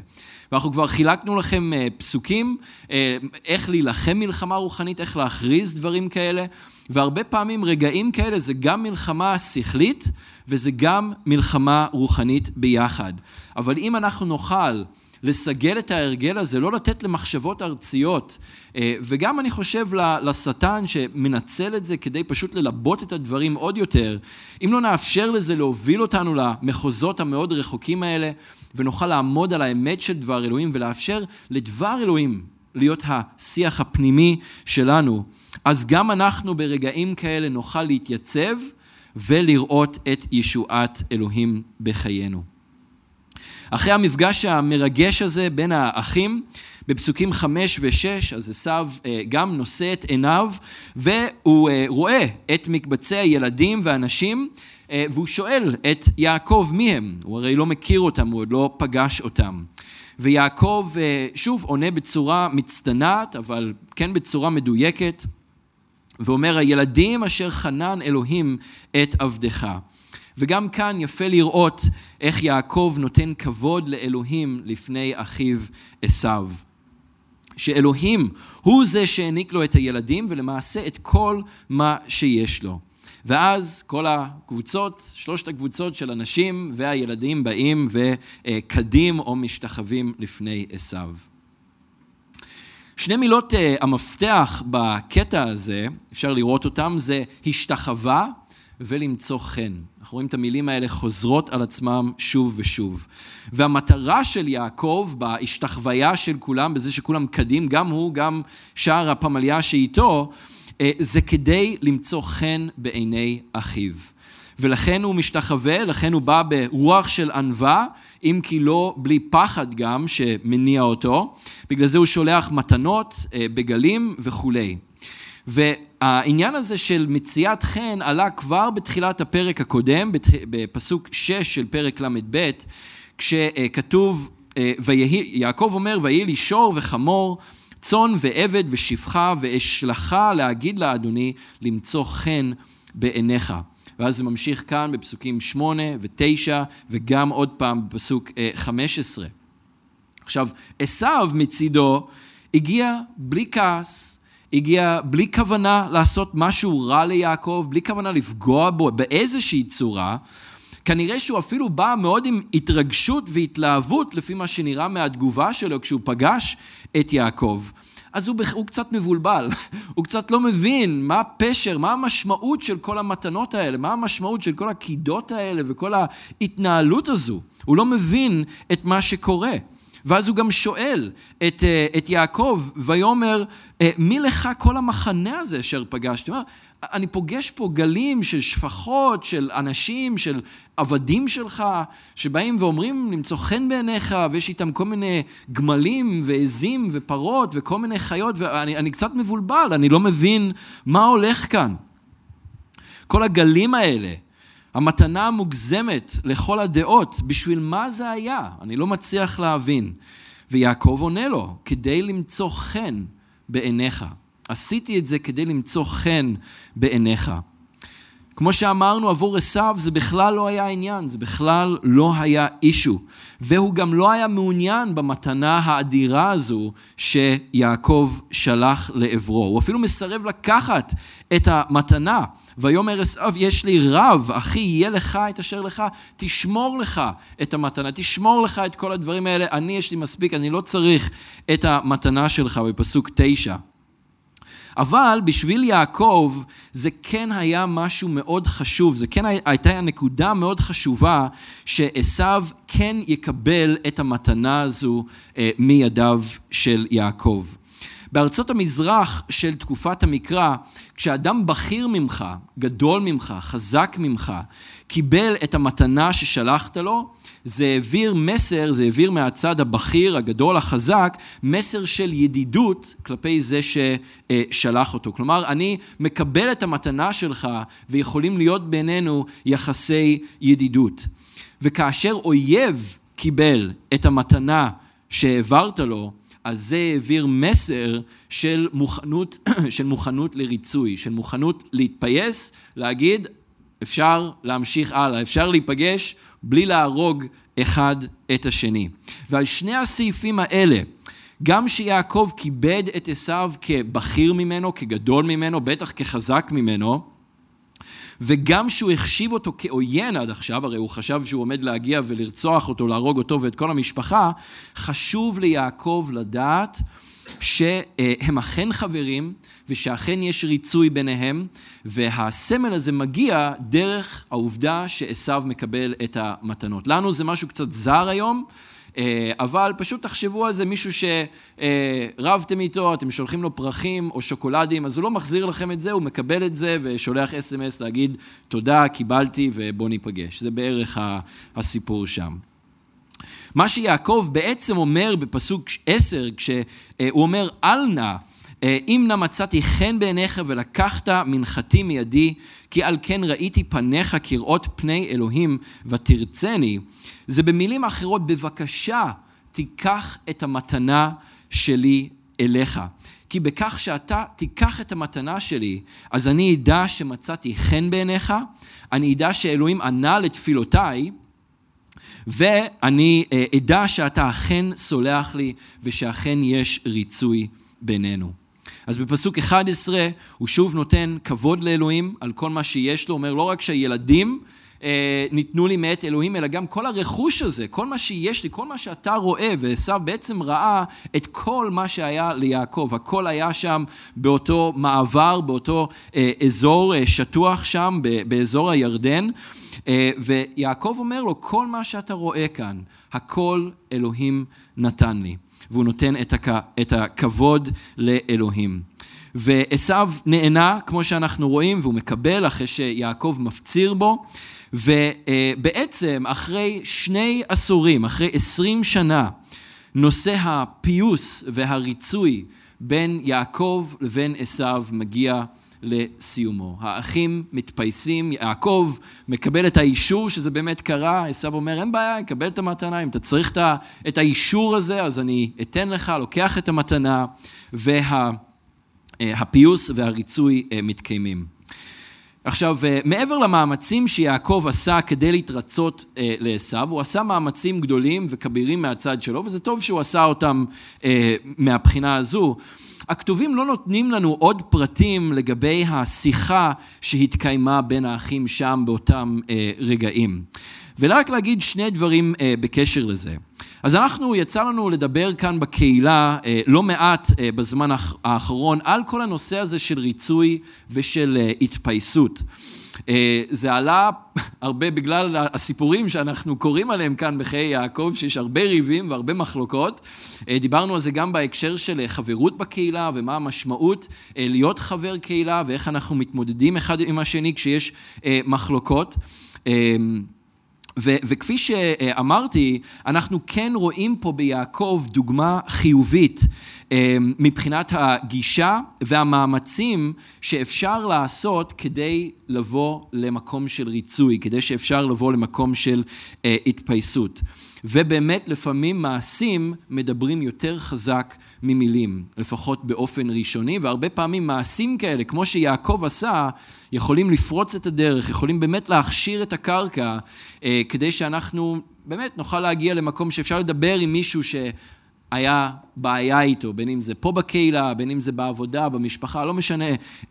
ואנחנו כבר חילקנו לכם אה, פסוקים, אה, איך להילחם מלחמה רוחנית, איך להכריז דברים כאלה, והרבה פעמים רגעים כאלה זה גם מלחמה שכלית וזה גם מלחמה רוחנית ביחד. אבל אם אנחנו נוכל לסגל את ההרגל הזה, לא לתת למחשבות ארציות, אה, וגם אני חושב לשטן שמנצל את זה כדי פשוט ללבות את הדברים עוד יותר, אם לא נאפשר לזה להוביל אותנו למחוזות המאוד רחוקים האלה, ונוכל לעמוד על האמת של דבר אלוהים ולאפשר לדבר אלוהים להיות השיח הפנימי שלנו, אז גם אנחנו ברגעים כאלה נוכל להתייצב ולראות את ישועת אלוהים בחיינו. אחרי המפגש המרגש הזה בין האחים, בפסוקים חמש ושש, אז עשיו אה, גם נושא את עיניו והוא אה, רואה את מקבצי הילדים והנשים והוא שואל את יעקב מי הם, הוא הרי לא מכיר אותם, הוא עוד לא פגש אותם. ויעקב שוב עונה בצורה מצטנעת, אבל כן בצורה מדויקת, ואומר, הילדים אשר חנן אלוהים את עבדך. וגם כאן יפה לראות איך יעקב נותן כבוד לאלוהים לפני אחיו עשיו. שאלוהים הוא זה שהעניק לו את הילדים ולמעשה את כל מה שיש לו. ואז כל הקבוצות, שלושת הקבוצות של הנשים והילדים באים וקדים או משתחווים לפני עשיו. שני מילות uh, המפתח בקטע הזה, אפשר לראות אותם, זה השתחווה ולמצוא חן. אנחנו רואים את המילים האלה חוזרות על עצמם שוב ושוב. והמטרה של יעקב בהשתחוויה של כולם, בזה שכולם קדים, גם הוא, גם שאר הפמליה שאיתו, אה, זה כדי למצוא חן בעיני אחיו. ולכן הוא משתחווה, לכן הוא בא ברוח של ענווה, אם כי לא בלי פחד גם שמניע אותו. בגלל זה הוא שולח מתנות, אה, בגלים וכולי. והעניין הזה של מציאת חן עלה כבר בתחילת הפרק הקודם, בפסוק 6 של פרק ל"ב, כשכתוב, אה, יעקב אומר, ויהי לי שור וחמור, צאן ועבד ושפחה, ואשלחה להגיד לאדוני, למצוא חן בעיניך. ואז זה ממשיך כאן בפסוקים 8 ו-9, וגם עוד פעם בפסוק 15. אה, עכשיו, עשו מצידו הגיע בלי כעס, הגיע בלי כוונה לעשות משהו רע ליעקב, בלי כוונה לפגוע בו באיזושהי צורה. כנראה שהוא אפילו בא מאוד עם התרגשות והתלהבות לפי מה שנראה מהתגובה שלו כשהוא פגש את יעקב. אז הוא, הוא קצת מבולבל, [laughs] הוא קצת לא מבין מה הפשר, מה המשמעות של כל המתנות האלה, מה המשמעות של כל הקידות האלה וכל ההתנהלות הזו. הוא לא מבין את מה שקורה. ואז הוא גם שואל את, אה, את יעקב, ויאמר, אה, מי לך כל המחנה הזה אשר פגשתי? אני פוגש פה גלים של שפחות, של אנשים, של עבדים שלך, שבאים ואומרים למצוא חן בעיניך, ויש איתם כל מיני גמלים ועזים ופרות וכל מיני חיות, ואני קצת מבולבל, אני לא מבין מה הולך כאן. כל הגלים האלה, המתנה המוגזמת לכל הדעות, בשביל מה זה היה? אני לא מצליח להבין. ויעקב עונה לו, כדי למצוא חן בעיניך. עשיתי את זה כדי למצוא חן בעיניך. כמו שאמרנו, עבור עשיו זה בכלל לא היה עניין, זה בכלל לא היה אישו. והוא גם לא היה מעוניין במתנה האדירה הזו שיעקב שלח לעברו. הוא אפילו מסרב לקחת את המתנה. ויאמר עשיו, יש לי רב, אחי, יהיה לך את אשר לך, תשמור לך את המתנה, תשמור לך את כל הדברים האלה, אני יש לי מספיק, אני לא צריך את המתנה שלך בפסוק תשע. אבל בשביל יעקב זה כן היה משהו מאוד חשוב, זה כן הייתה נקודה מאוד חשובה שעשו כן יקבל את המתנה הזו אה, מידיו של יעקב. בארצות המזרח של תקופת המקרא, כשאדם בכיר ממך, גדול ממך, חזק ממך, קיבל את המתנה ששלחת לו, זה העביר מסר, זה העביר מהצד הבכיר, הגדול, החזק, מסר של ידידות כלפי זה ששלח אותו. כלומר, אני מקבל את המתנה שלך ויכולים להיות בינינו יחסי ידידות. וכאשר אויב קיבל את המתנה שהעברת לו, אז זה העביר מסר של מוכנות, [clears throat] של מוכנות לריצוי, של מוכנות להתפייס, להגיד, אפשר להמשיך הלאה, אפשר להיפגש בלי להרוג אחד את השני. ועל שני הסעיפים האלה, גם שיעקב כיבד את עשיו כבכיר ממנו, כגדול ממנו, בטח כחזק ממנו, וגם שהוא החשיב אותו כעוין עד עכשיו, הרי הוא חשב שהוא עומד להגיע ולרצוח אותו, להרוג אותו ואת כל המשפחה, חשוב ליעקב לדעת שהם אכן חברים ושאכן יש ריצוי ביניהם, והסמל הזה מגיע דרך העובדה שעשו מקבל את המתנות. לנו זה משהו קצת זר היום. אה, אבל פשוט תחשבו על זה, מישהו שרבתם איתו, אתם שולחים לו פרחים או שוקולדים, אז הוא לא מחזיר לכם את זה, הוא מקבל את זה ושולח אס.אם.אס להגיד תודה, קיבלתי ובוא ניפגש. זה בערך הסיפור שם. מה שיעקב בעצם אומר בפסוק עשר, כשהוא אומר אל נא אה, אם נא מצאתי חן בעיניך ולקחת מנחתי מידי, כי על כן ראיתי פניך כראות פני אלוהים ותרצני, זה במילים אחרות, בבקשה תיקח את המתנה שלי אליך. כי בכך שאתה תיקח את המתנה שלי, אז אני אדע שמצאתי חן בעיניך, אני אדע שאלוהים ענה לתפילותיי, ואני אה, אדע שאתה אכן סולח לי ושאכן יש ריצוי בינינו. אז בפסוק 11 הוא שוב נותן כבוד לאלוהים על כל מה שיש לו, אומר לא רק שהילדים אה, ניתנו לי מאת אלוהים, אלא גם כל הרכוש הזה, כל מה שיש לי, כל מה שאתה רואה, ועשו בעצם ראה את כל מה שהיה ליעקב, הכל היה שם באותו מעבר, באותו אה, אזור אה, שטוח שם, באזור הירדן. ויעקב אומר לו, כל מה שאתה רואה כאן, הכל אלוהים נתן לי. והוא נותן את הכבוד לאלוהים. ועשו נהנה, כמו שאנחנו רואים, והוא מקבל אחרי שיעקב מפציר בו, ובעצם אחרי שני עשורים, אחרי עשרים שנה, נושא הפיוס והריצוי בין יעקב לבין עשו מגיע לסיומו. האחים מתפייסים, יעקב מקבל את האישור שזה באמת קרה, עשו אומר אין בעיה, יקבל את המתנה, אם אתה צריך את האישור הזה אז אני אתן לך, לוקח את המתנה והפיוס וה, והריצוי אה, מתקיימים. עכשיו, אה, מעבר למאמצים שיעקב עשה כדי להתרצות אה, לעשו, הוא עשה מאמצים גדולים וכבירים מהצד שלו, וזה טוב שהוא עשה אותם מהבחינה הזו. הכתובים לא נותנים לנו עוד פרטים לגבי השיחה שהתקיימה בין האחים שם באותם אה, רגעים. ורק להגיד שני דברים אה, בקשר לזה. אז אנחנו, יצא לנו לדבר כאן בקהילה אה, לא מעט בזמן האחרון על כל הנושא הזה של ריצוי ושל התפייסות. אה, זה עלה [laughs] הרבה בגלל הסיפורים שאנחנו קוראים עליהם כאן בחיי יעקב, שיש הרבה ריבים והרבה מחלוקות. אה, דיברנו על זה גם בהקשר של חברות בקהילה ומה המשמעות להיות חבר קהילה ואיך אנחנו מתמודדים אחד עם השני כשיש מחלוקות. ו- וכפי שאמרתי, אנחנו כן רואים פה ביעקב דוגמה חיובית אה, מבחינת הגישה והמאמצים שאפשר לעשות כדי לבוא למקום של ריצוי, כדי שאפשר לבוא למקום של אה, התפייסות. ובאמת לפעמים מעשים מדברים יותר חזק ממילים, לפחות באופן ראשוני, והרבה פעמים מעשים כאלה, כמו שיעקב עשה, יכולים לפרוץ את הדרך, יכולים באמת להכשיר את הקרקע, אה, כדי שאנחנו באמת נוכל להגיע למקום שאפשר לדבר עם מישהו שהיה בעיה איתו, בין אם זה פה בקהילה, בין אם זה בעבודה, במשפחה, לא משנה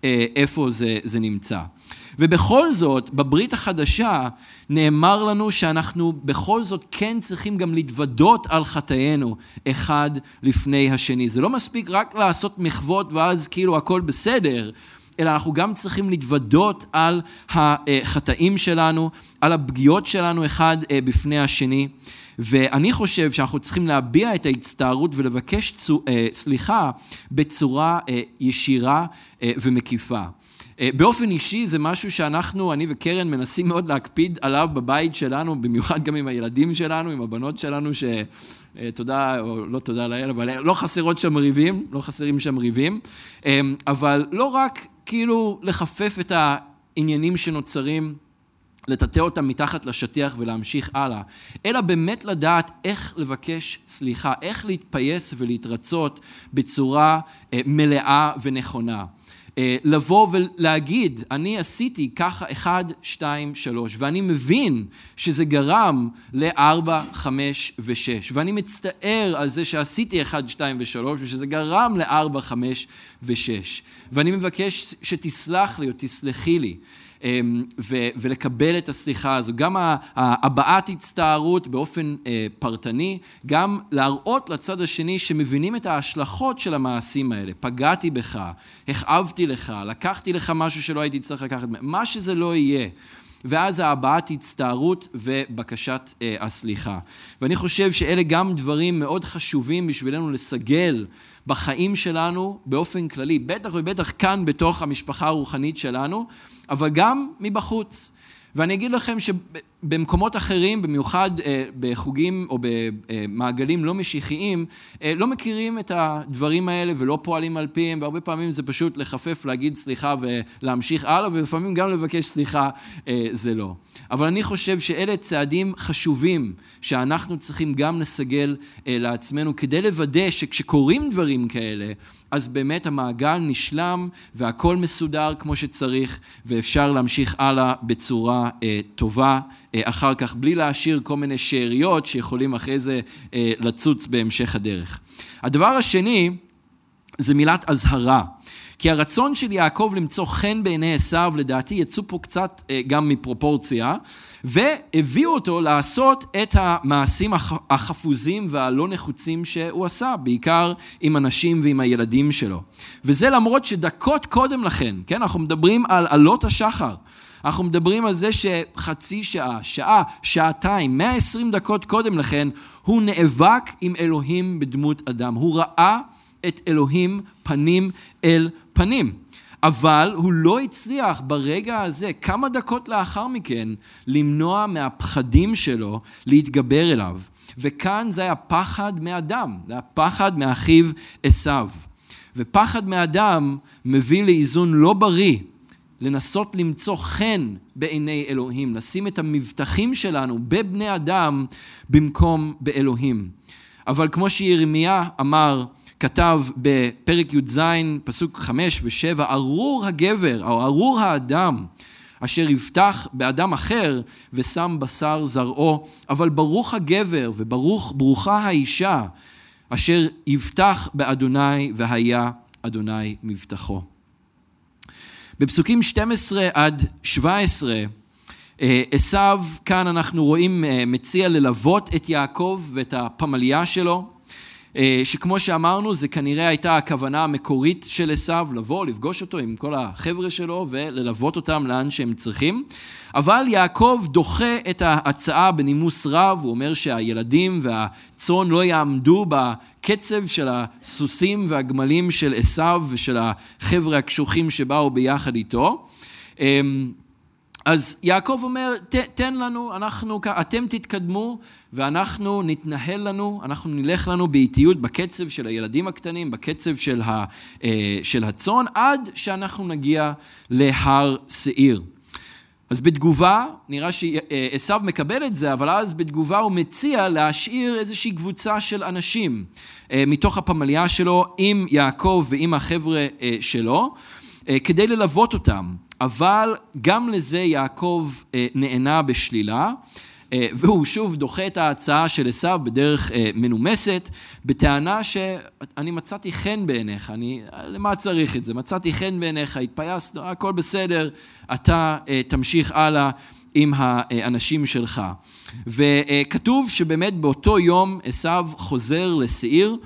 אה, איפה זה, זה נמצא. ובכל זאת, בברית החדשה נאמר לנו שאנחנו בכל זאת כן צריכים גם להתוודות על חטאינו אחד לפני השני. זה לא מספיק רק לעשות מחוות ואז כאילו הכל בסדר, אלא אנחנו גם צריכים להתוודות על החטאים שלנו, על הפגיעות שלנו אחד אה, בפני השני. ואני חושב שאנחנו צריכים להביע את ההצטערות ולבקש אה, סליחה בצורה אה, ישירה ומקיפה. באופן אישי זה משהו שאנחנו, אני וקרן, מנסים מאוד להקפיד עליו בבית שלנו, במיוחד גם עם הילדים שלנו, עם הבנות שלנו, שתודה או לא תודה לאל, אבל לא חסרות שם ריבים, לא חסרים שם ריבים, אבל לא רק כאילו לחפף את העניינים שנוצרים, לטאטא אותם מתחת לשטיח ולהמשיך הלאה, אלא באמת לדעת איך לבקש סליחה, איך להתפייס ולהתרצות בצורה אה, מלאה ונכונה. אה, לבוא ולהגיד, אני עשיתי ככה אחד, שתיים, שלוש, ואני מבין שזה גרם לארבע, חמש ושש, ואני מצטער על זה שעשיתי אחד, שתיים ושלוש, ושזה גרם לארבע, חמש ושש, ואני מבקש שתסלח לי או תסלחי לי. אמ, ולקבל את הסליחה הזו. גם הבעת הצטערות באופן אה, פרטני, גם להראות לצד השני שמבינים את ההשלכות של המעשים האלה. פגעתי בך, הכאבתי לך, לקחתי לך משהו שלא הייתי צריך לקחת, מה שזה לא יהיה. ואז ההבעת הצטערות ובקשת אה, הסליחה. ואני חושב שאלה גם דברים מאוד חשובים בשבילנו לסגל בחיים שלנו באופן כללי, בטח ובטח כאן בתוך המשפחה הרוחנית שלנו, אבל גם מבחוץ. ואני אגיד לכם שבמקומות אחרים, במיוחד אה, בחוגים או במעגלים לא משיחיים, אה, לא מכירים את הדברים האלה ולא פועלים על פיהם, והרבה פעמים זה פשוט לחפף, להגיד סליחה ולהמשיך הלאה, ולפעמים גם לבקש סליחה אה, זה לא. אבל אני חושב שאלה צעדים חשובים שאנחנו צריכים גם לסגל לעצמנו כדי לוודא שכשקורים דברים כאלה, אז באמת המעגל נשלם והכל מסודר כמו שצריך, ואפשר להמשיך הלאה בצורה טובה אחר כך, בלי להשאיר כל מיני שאריות שיכולים אחרי זה אה, לצוץ בהמשך הדרך. הדבר השני זה מילת אזהרה. כי הרצון של יעקב למצוא חן בעיני עשיו, לדעתי יצאו פה קצת אה, גם מפרופורציה, והביאו אותו לעשות את המעשים החפוזים והלא נחוצים שהוא עשה, בעיקר עם הנשים ועם הילדים שלו. וזה למרות שדקות קודם לכן, כן, אנחנו מדברים על עלות השחר. אנחנו מדברים על זה שחצי שעה, שעה, שעתיים, 120 דקות קודם לכן, הוא נאבק עם אלוהים בדמות אדם. הוא ראה את אלוהים פנים אל פנים. אבל הוא לא הצליח ברגע הזה, כמה דקות לאחר מכן, למנוע מהפחדים שלו להתגבר אליו. וכאן זה היה פחד מאדם, זה היה פחד מאחיו עשיו. ופחד מאדם מביא לאיזון לא בריא, לנסות למצוא חן בעיני אלוהים, לשים את המבטחים שלנו בבני אדם במקום באלוהים. אבל כמו שירמיה אמר, כתב בפרק י"ז, פסוק חמש ושבע, ארור הגבר, או ארור האדם, אשר יבטח באדם אחר ושם בשר זרעו, אבל ברוך הגבר וברוך, ברוכה האישה, אשר יבטח באדוני והיה אדוני מבטחו. בפסוקים 12 עד 17, אה, עשיו, כאן אנחנו רואים, אה, מציע ללוות את יעקב ואת הפמליה שלו. אה, שכמו שאמרנו, זה כנראה הייתה הכוונה המקורית של עשיו, לבוא, לפגוש אותו עם כל החבר'ה שלו וללוות אותם לאן שהם צריכים. אבל יעקב דוחה את ההצעה בנימוס רב, הוא אומר שהילדים והצאן לא יעמדו בקצב של הסוסים והגמלים של עשיו ושל החבר'ה הקשוחים שבאו ביחד איתו. אז יעקב אומר, ת, תן לנו, אנחנו, אתם תתקדמו ואנחנו נתנהל לנו, אנחנו נלך לנו באיטיות בקצב של הילדים הקטנים, בקצב של, ה, אה, של הצאן, עד שאנחנו נגיע להר שעיר. אז בתגובה, נראה שעשו מקבל את זה, אבל אז בתגובה הוא מציע להשאיר איזושהי קבוצה של אנשים אה, מתוך הפמליה שלו עם יעקב ועם החבר'ה אה, שלו, כדי ללוות אותם. אבל גם לזה יעקב אה, נענה בשלילה, אה, והוא שוב דוחה את ההצעה של עשיו בדרך אה, מנומסת, בטענה שאני מצאתי חן בעיניך, אני, למה צריך את זה? מצאתי חן בעיניך, התפייסת, הכל בסדר, אתה תמשיך הלאה עם האנשים שלך. וכתוב שבאמת באותו יום עשיו חוזר לשעיר,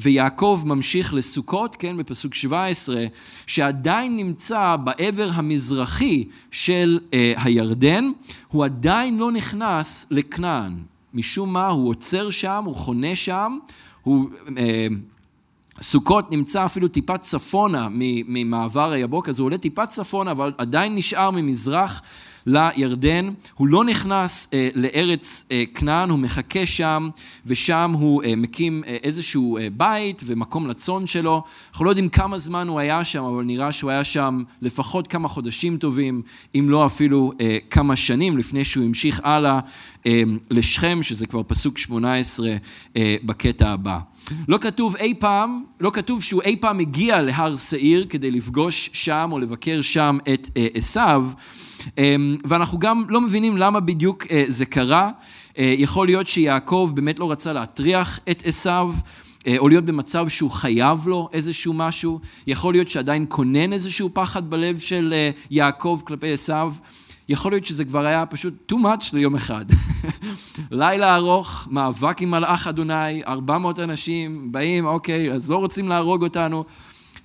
ויעקב ממשיך לסוכות, כן, בפסוק 17, שעדיין נמצא בעבר המזרחי של אה, הירדן, הוא עדיין לא נכנס לכנען. משום מה הוא עוצר שם, הוא חונה שם, הוא... אה, סוכות נמצא אפילו טיפה צפונה ממעבר היבוק, אז הוא עולה טיפה צפונה, אבל עדיין נשאר ממזרח לירדן, הוא לא נכנס אה, לארץ אה, כנען, הוא מחכה שם, ושם הוא אה, מקים אה, איזשהו אה, בית ומקום לצאן שלו. אנחנו לא יודעים כמה זמן הוא היה שם, אבל נראה שהוא היה שם לפחות כמה חודשים טובים, אם לא אפילו אה, כמה שנים, לפני שהוא המשיך הלאה אה, לשכם, שזה כבר פסוק 18 אה, בקטע הבא. לא כתוב אי פעם, לא כתוב שהוא אי פעם הגיע להר שעיר כדי לפגוש שם או לבקר שם את אה, עשיו. אמ, ואנחנו גם לא מבינים למה בדיוק אה, זה קרה. אה, יכול להיות שיעקב באמת לא רצה להטריח את עשיו. אה, או להיות במצב שהוא חייב לו איזשהו משהו, יכול להיות שעדיין כונן איזשהו פחד בלב של יעקב כלפי עשיו, יכול להיות שזה כבר היה פשוט too much ליום אחד. [laughs] לילה ארוך, מאבק עם מלאך אדוני, 400 אנשים באים, אוקיי, אז לא רוצים להרוג אותנו.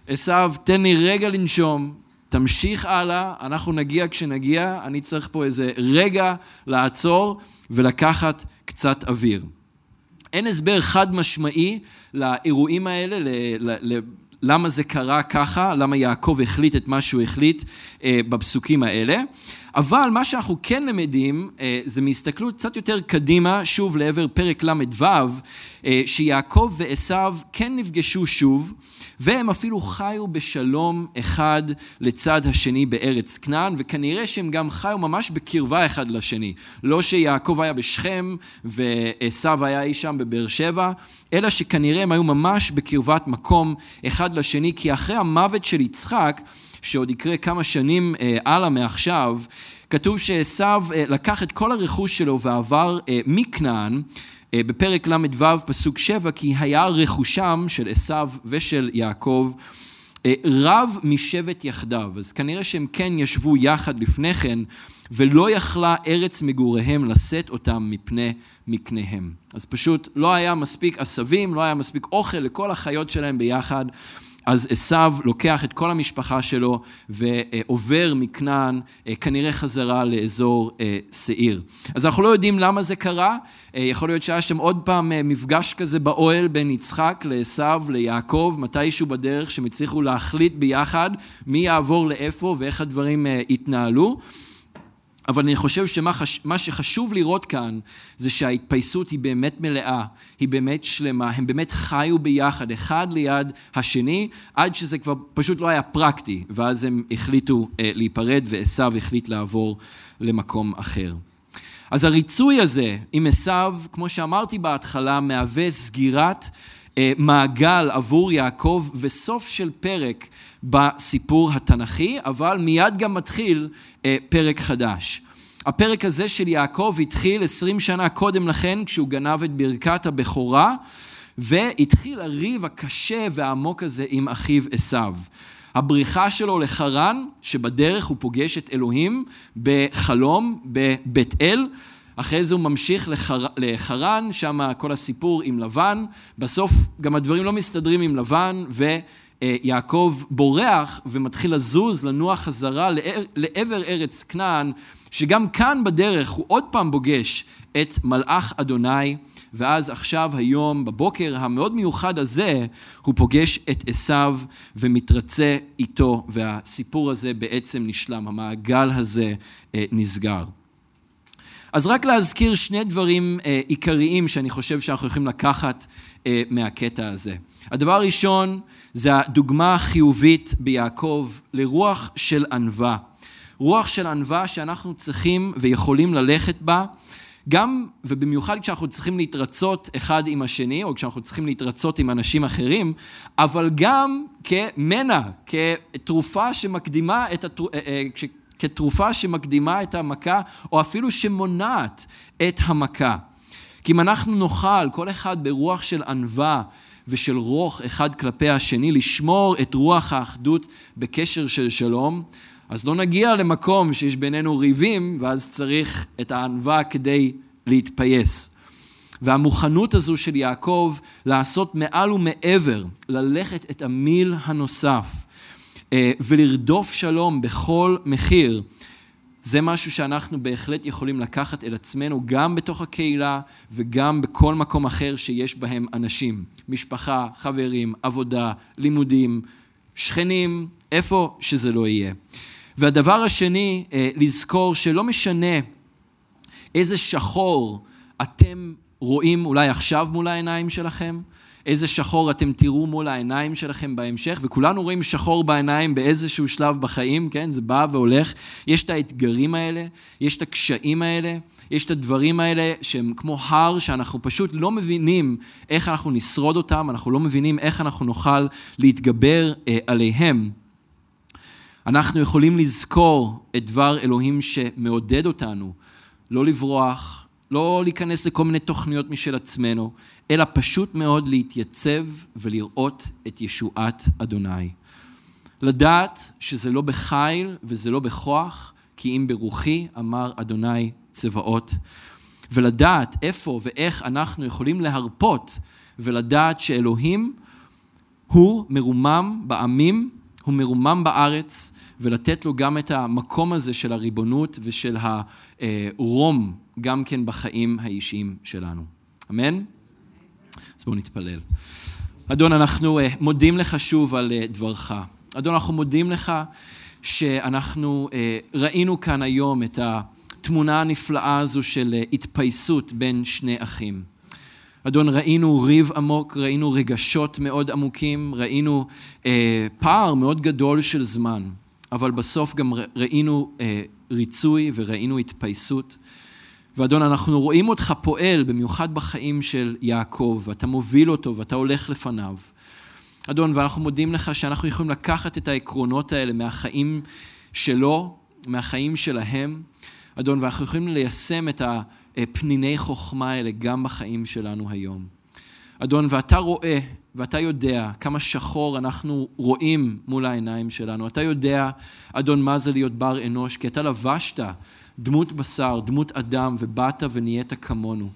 עשיו, תן לי רגע לנשום, תמשיך הלאה, אנחנו נגיע כשנגיע, אני צריך פה איזה רגע לעצור ולקחת קצת אוויר. אין הסבר חד משמעי לאירועים האלה, ל- ל- ל- למה זה קרה ככה, למה יעקב החליט את מה שהוא החליט אה, בפסוקים האלה. אבל מה שאנחנו כן למדים אה, זה מהסתכלות קצת יותר קדימה, שוב לעבר פרק ל"ו, אה, שיעקב ועשו כן נפגשו שוב. והם אפילו חיו בשלום אחד לצד השני בארץ כנען, וכנראה שהם גם חיו ממש בקרבה אחד לשני. לא שיעקב היה בשכם ועשו היה אי שם בבאר שבע, אלא שכנראה הם היו ממש בקרבת מקום אחד לשני, כי אחרי המוות של יצחק, שעוד יקרה כמה שנים אה, הלאה מעכשיו, כתוב שעשו אה, לקח את כל הרכוש שלו ועבר אה, מכנען בפרק ל"ו פסוק 7, כי היה רכושם של עשיו ושל יעקב רב משבט יחדיו. אז כנראה שהם כן ישבו יחד לפני כן, ולא יכלה ארץ מגוריהם לשאת אותם מפני מקניהם. אז פשוט לא היה מספיק עשבים, לא היה מספיק אוכל לכל החיות שלהם ביחד. אז עשו לוקח את כל המשפחה שלו ועובר מכנען אה, כנראה חזרה לאזור אה, שעיר. אז אנחנו לא יודעים למה זה קרה, אה, יכול להיות שהיה שם עוד פעם מפגש כזה באוהל בין יצחק לעשו ליעקב, מתישהו בדרך שהם הצליחו להחליט ביחד מי יעבור לאיפה ואיך הדברים יתנהלו. אבל אני חושב שמה שחשוב לראות כאן זה שההתפייסות היא באמת מלאה, היא באמת שלמה, הם באמת חיו ביחד, אחד ליד השני, עד שזה כבר פשוט לא היה פרקטי, ואז הם החליטו אה, להיפרד ועשו החליט לעבור למקום אחר. אז הריצוי הזה עם עשו, כמו שאמרתי בהתחלה, מהווה סגירת מעגל עבור יעקב וסוף של פרק בסיפור התנ"כי, אבל מיד גם מתחיל אה, פרק חדש. הפרק הזה של יעקב התחיל עשרים שנה קודם לכן, כשהוא גנב את ברכת הבכורה, והתחיל הריב הקשה והעמוק הזה עם אחיו עשיו. הבריחה שלו לחרן, שבדרך הוא פוגש את אלוהים בחלום בבית אל, אחרי זה הוא ממשיך לחר... לחרן, שם כל הסיפור עם לבן. בסוף גם הדברים לא מסתדרים עם לבן, ויעקב בורח ומתחיל לזוז, לנוע חזרה לעבר ארץ כנען, שגם כאן בדרך הוא עוד פעם פוגש את מלאך אדוני. ואז עכשיו, היום, בבוקר המאוד מיוחד הזה, הוא פוגש את עשיו ומתרצה איתו, והסיפור הזה בעצם נשלם, המעגל הזה אה, נסגר. אז רק להזכיר שני דברים אה, עיקריים שאני חושב שאנחנו יכולים לקחת אה, מהקטע הזה. הדבר הראשון זה הדוגמה החיובית ביעקב לרוח של ענווה. רוח של ענווה שאנחנו צריכים ויכולים ללכת בה גם ובמיוחד כשאנחנו צריכים להתרצות אחד עם השני, או כשאנחנו צריכים להתרצות עם אנשים אחרים, אבל גם כמנע, כתרופה שמקדימה את, התר... כתרופה שמקדימה את המכה, או אפילו שמונעת את המכה. כי אם אנחנו נוכל, כל אחד ברוח של ענווה ושל רוך אחד כלפי השני, לשמור את רוח האחדות בקשר של שלום, אז לא נגיע למקום שיש בינינו ריבים, ואז צריך את הענווה כדי להתפייס. והמוכנות הזו של יעקב לעשות מעל ומעבר, ללכת את המיל הנוסף ולרדוף שלום בכל מחיר, זה משהו שאנחנו בהחלט יכולים לקחת אל עצמנו גם בתוך הקהילה וגם בכל מקום אחר שיש בהם אנשים. משפחה, חברים, עבודה, לימודים, שכנים, איפה שזה לא יהיה. והדבר השני, אה, לזכור שלא משנה איזה שחור אתם רואים אולי עכשיו מול העיניים שלכם, איזה שחור אתם תראו מול העיניים שלכם בהמשך, וכולנו רואים שחור בעיניים באיזשהו שלב בחיים, כן? זה בא והולך. יש את האתגרים האלה, יש את הקשיים האלה, יש את הדברים האלה שהם כמו הר שאנחנו פשוט לא מבינים איך אנחנו נשרוד אותם, אנחנו לא מבינים איך אנחנו נוכל להתגבר אה, עליהם. אנחנו יכולים לזכור את דבר אלוהים שמעודד אותנו, לא לברוח, לא להיכנס לכל מיני תוכניות משל עצמנו, אלא פשוט מאוד להתייצב ולראות את ישועת אדוני. לדעת שזה לא בחיל וזה לא בכוח, כי אם ברוחי אמר אדוני צבאות. ולדעת איפה ואיך אנחנו יכולים להרפות ולדעת שאלוהים הוא מרומם בעמים הוא מרומם בארץ, ולתת לו גם את המקום הזה של הריבונות ושל הרום, גם כן בחיים האישיים שלנו. אמן? אז בואו נתפלל. אדון, אנחנו אה, מודים לך שוב על אה, דברך. אדון, אנחנו מודים לך שאנחנו אה, ראינו כאן היום את התמונה הנפלאה הזו של התפייסות בין שני אחים. אדון, ראינו ריב עמוק, ראינו רגשות מאוד עמוקים, ראינו אה, פער מאוד גדול של זמן, אבל בסוף גם ראינו אה, ריצוי וראינו התפייסות. ואדון, אנחנו רואים אותך פועל, במיוחד בחיים של יעקב, ואתה מוביל אותו ואתה הולך לפניו. אדון, ואנחנו מודים לך שאנחנו יכולים לקחת את העקרונות האלה מהחיים שלו, מהחיים שלהם, אדון, ואנחנו יכולים ליישם את ה... פניני חוכמה האלה גם בחיים שלנו היום. אדון, ואתה רואה ואתה יודע כמה שחור אנחנו רואים מול העיניים שלנו. אתה יודע, אדון, מה זה להיות בר אנוש, כי אתה לבשת דמות בשר, דמות אדם, ובאת ונהיית כמונו.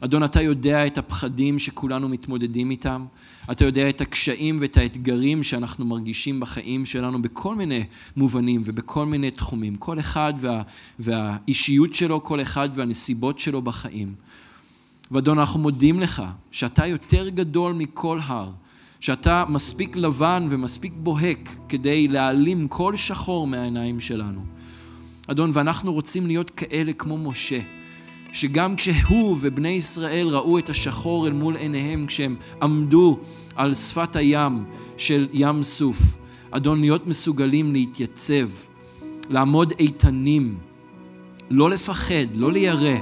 אדון, אתה יודע את הפחדים שכולנו מתמודדים איתם. אתה יודע את הקשיים ואת האתגרים שאנחנו מרגישים בחיים שלנו בכל מיני מובנים ובכל מיני תחומים. כל אחד וה, והאישיות שלו, כל אחד והנסיבות שלו בחיים. ואדון, אנחנו מודים לך שאתה יותר גדול מכל הר, שאתה מספיק לבן ומספיק בוהק כדי להעלים כל שחור מהעיניים שלנו. אדון, ואנחנו רוצים להיות כאלה כמו משה. שגם כשהוא ובני ישראל ראו את השחור אל מול עיניהם כשהם עמדו על שפת הים של ים סוף, אדון, להיות מסוגלים להתייצב, לעמוד איתנים, לא לפחד, לא לירא,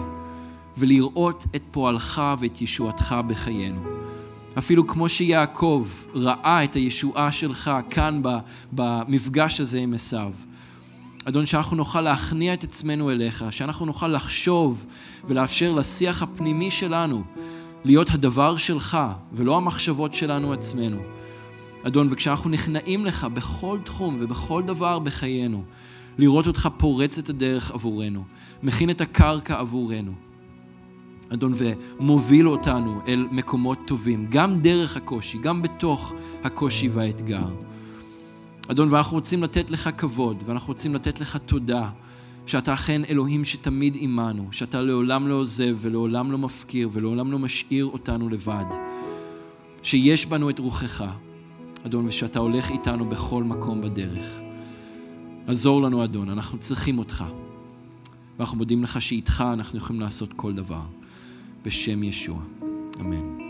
ולראות את פועלך ואת ישועתך בחיינו. אפילו כמו שיעקב ראה את הישועה שלך כאן במפגש הזה עם עשיו. אדון, שאנחנו נוכל להכניע את עצמנו אליך, שאנחנו נוכל לחשוב ולאפשר לשיח הפנימי שלנו להיות הדבר שלך ולא המחשבות שלנו עצמנו. אדון, וכשאנחנו נכנעים לך בכל תחום ובכל דבר בחיינו, לראות אותך פורץ את הדרך עבורנו, מכין את הקרקע עבורנו. אדון, ומוביל אותנו אל מקומות טובים, גם דרך הקושי, גם בתוך הקושי והאתגר. אדון, ואנחנו רוצים לתת לך כבוד, ואנחנו רוצים לתת לך תודה, שאתה אכן אלוהים שתמיד עמנו, שאתה לעולם לא עוזב ולעולם לא מפקיר ולעולם לא משאיר אותנו לבד. שיש בנו את רוחך, אדון, ושאתה הולך איתנו בכל מקום בדרך. עזור לנו, אדון, אנחנו צריכים אותך. ואנחנו מודים לך שאיתך אנחנו יכולים לעשות כל דבר. בשם ישוע. אמן.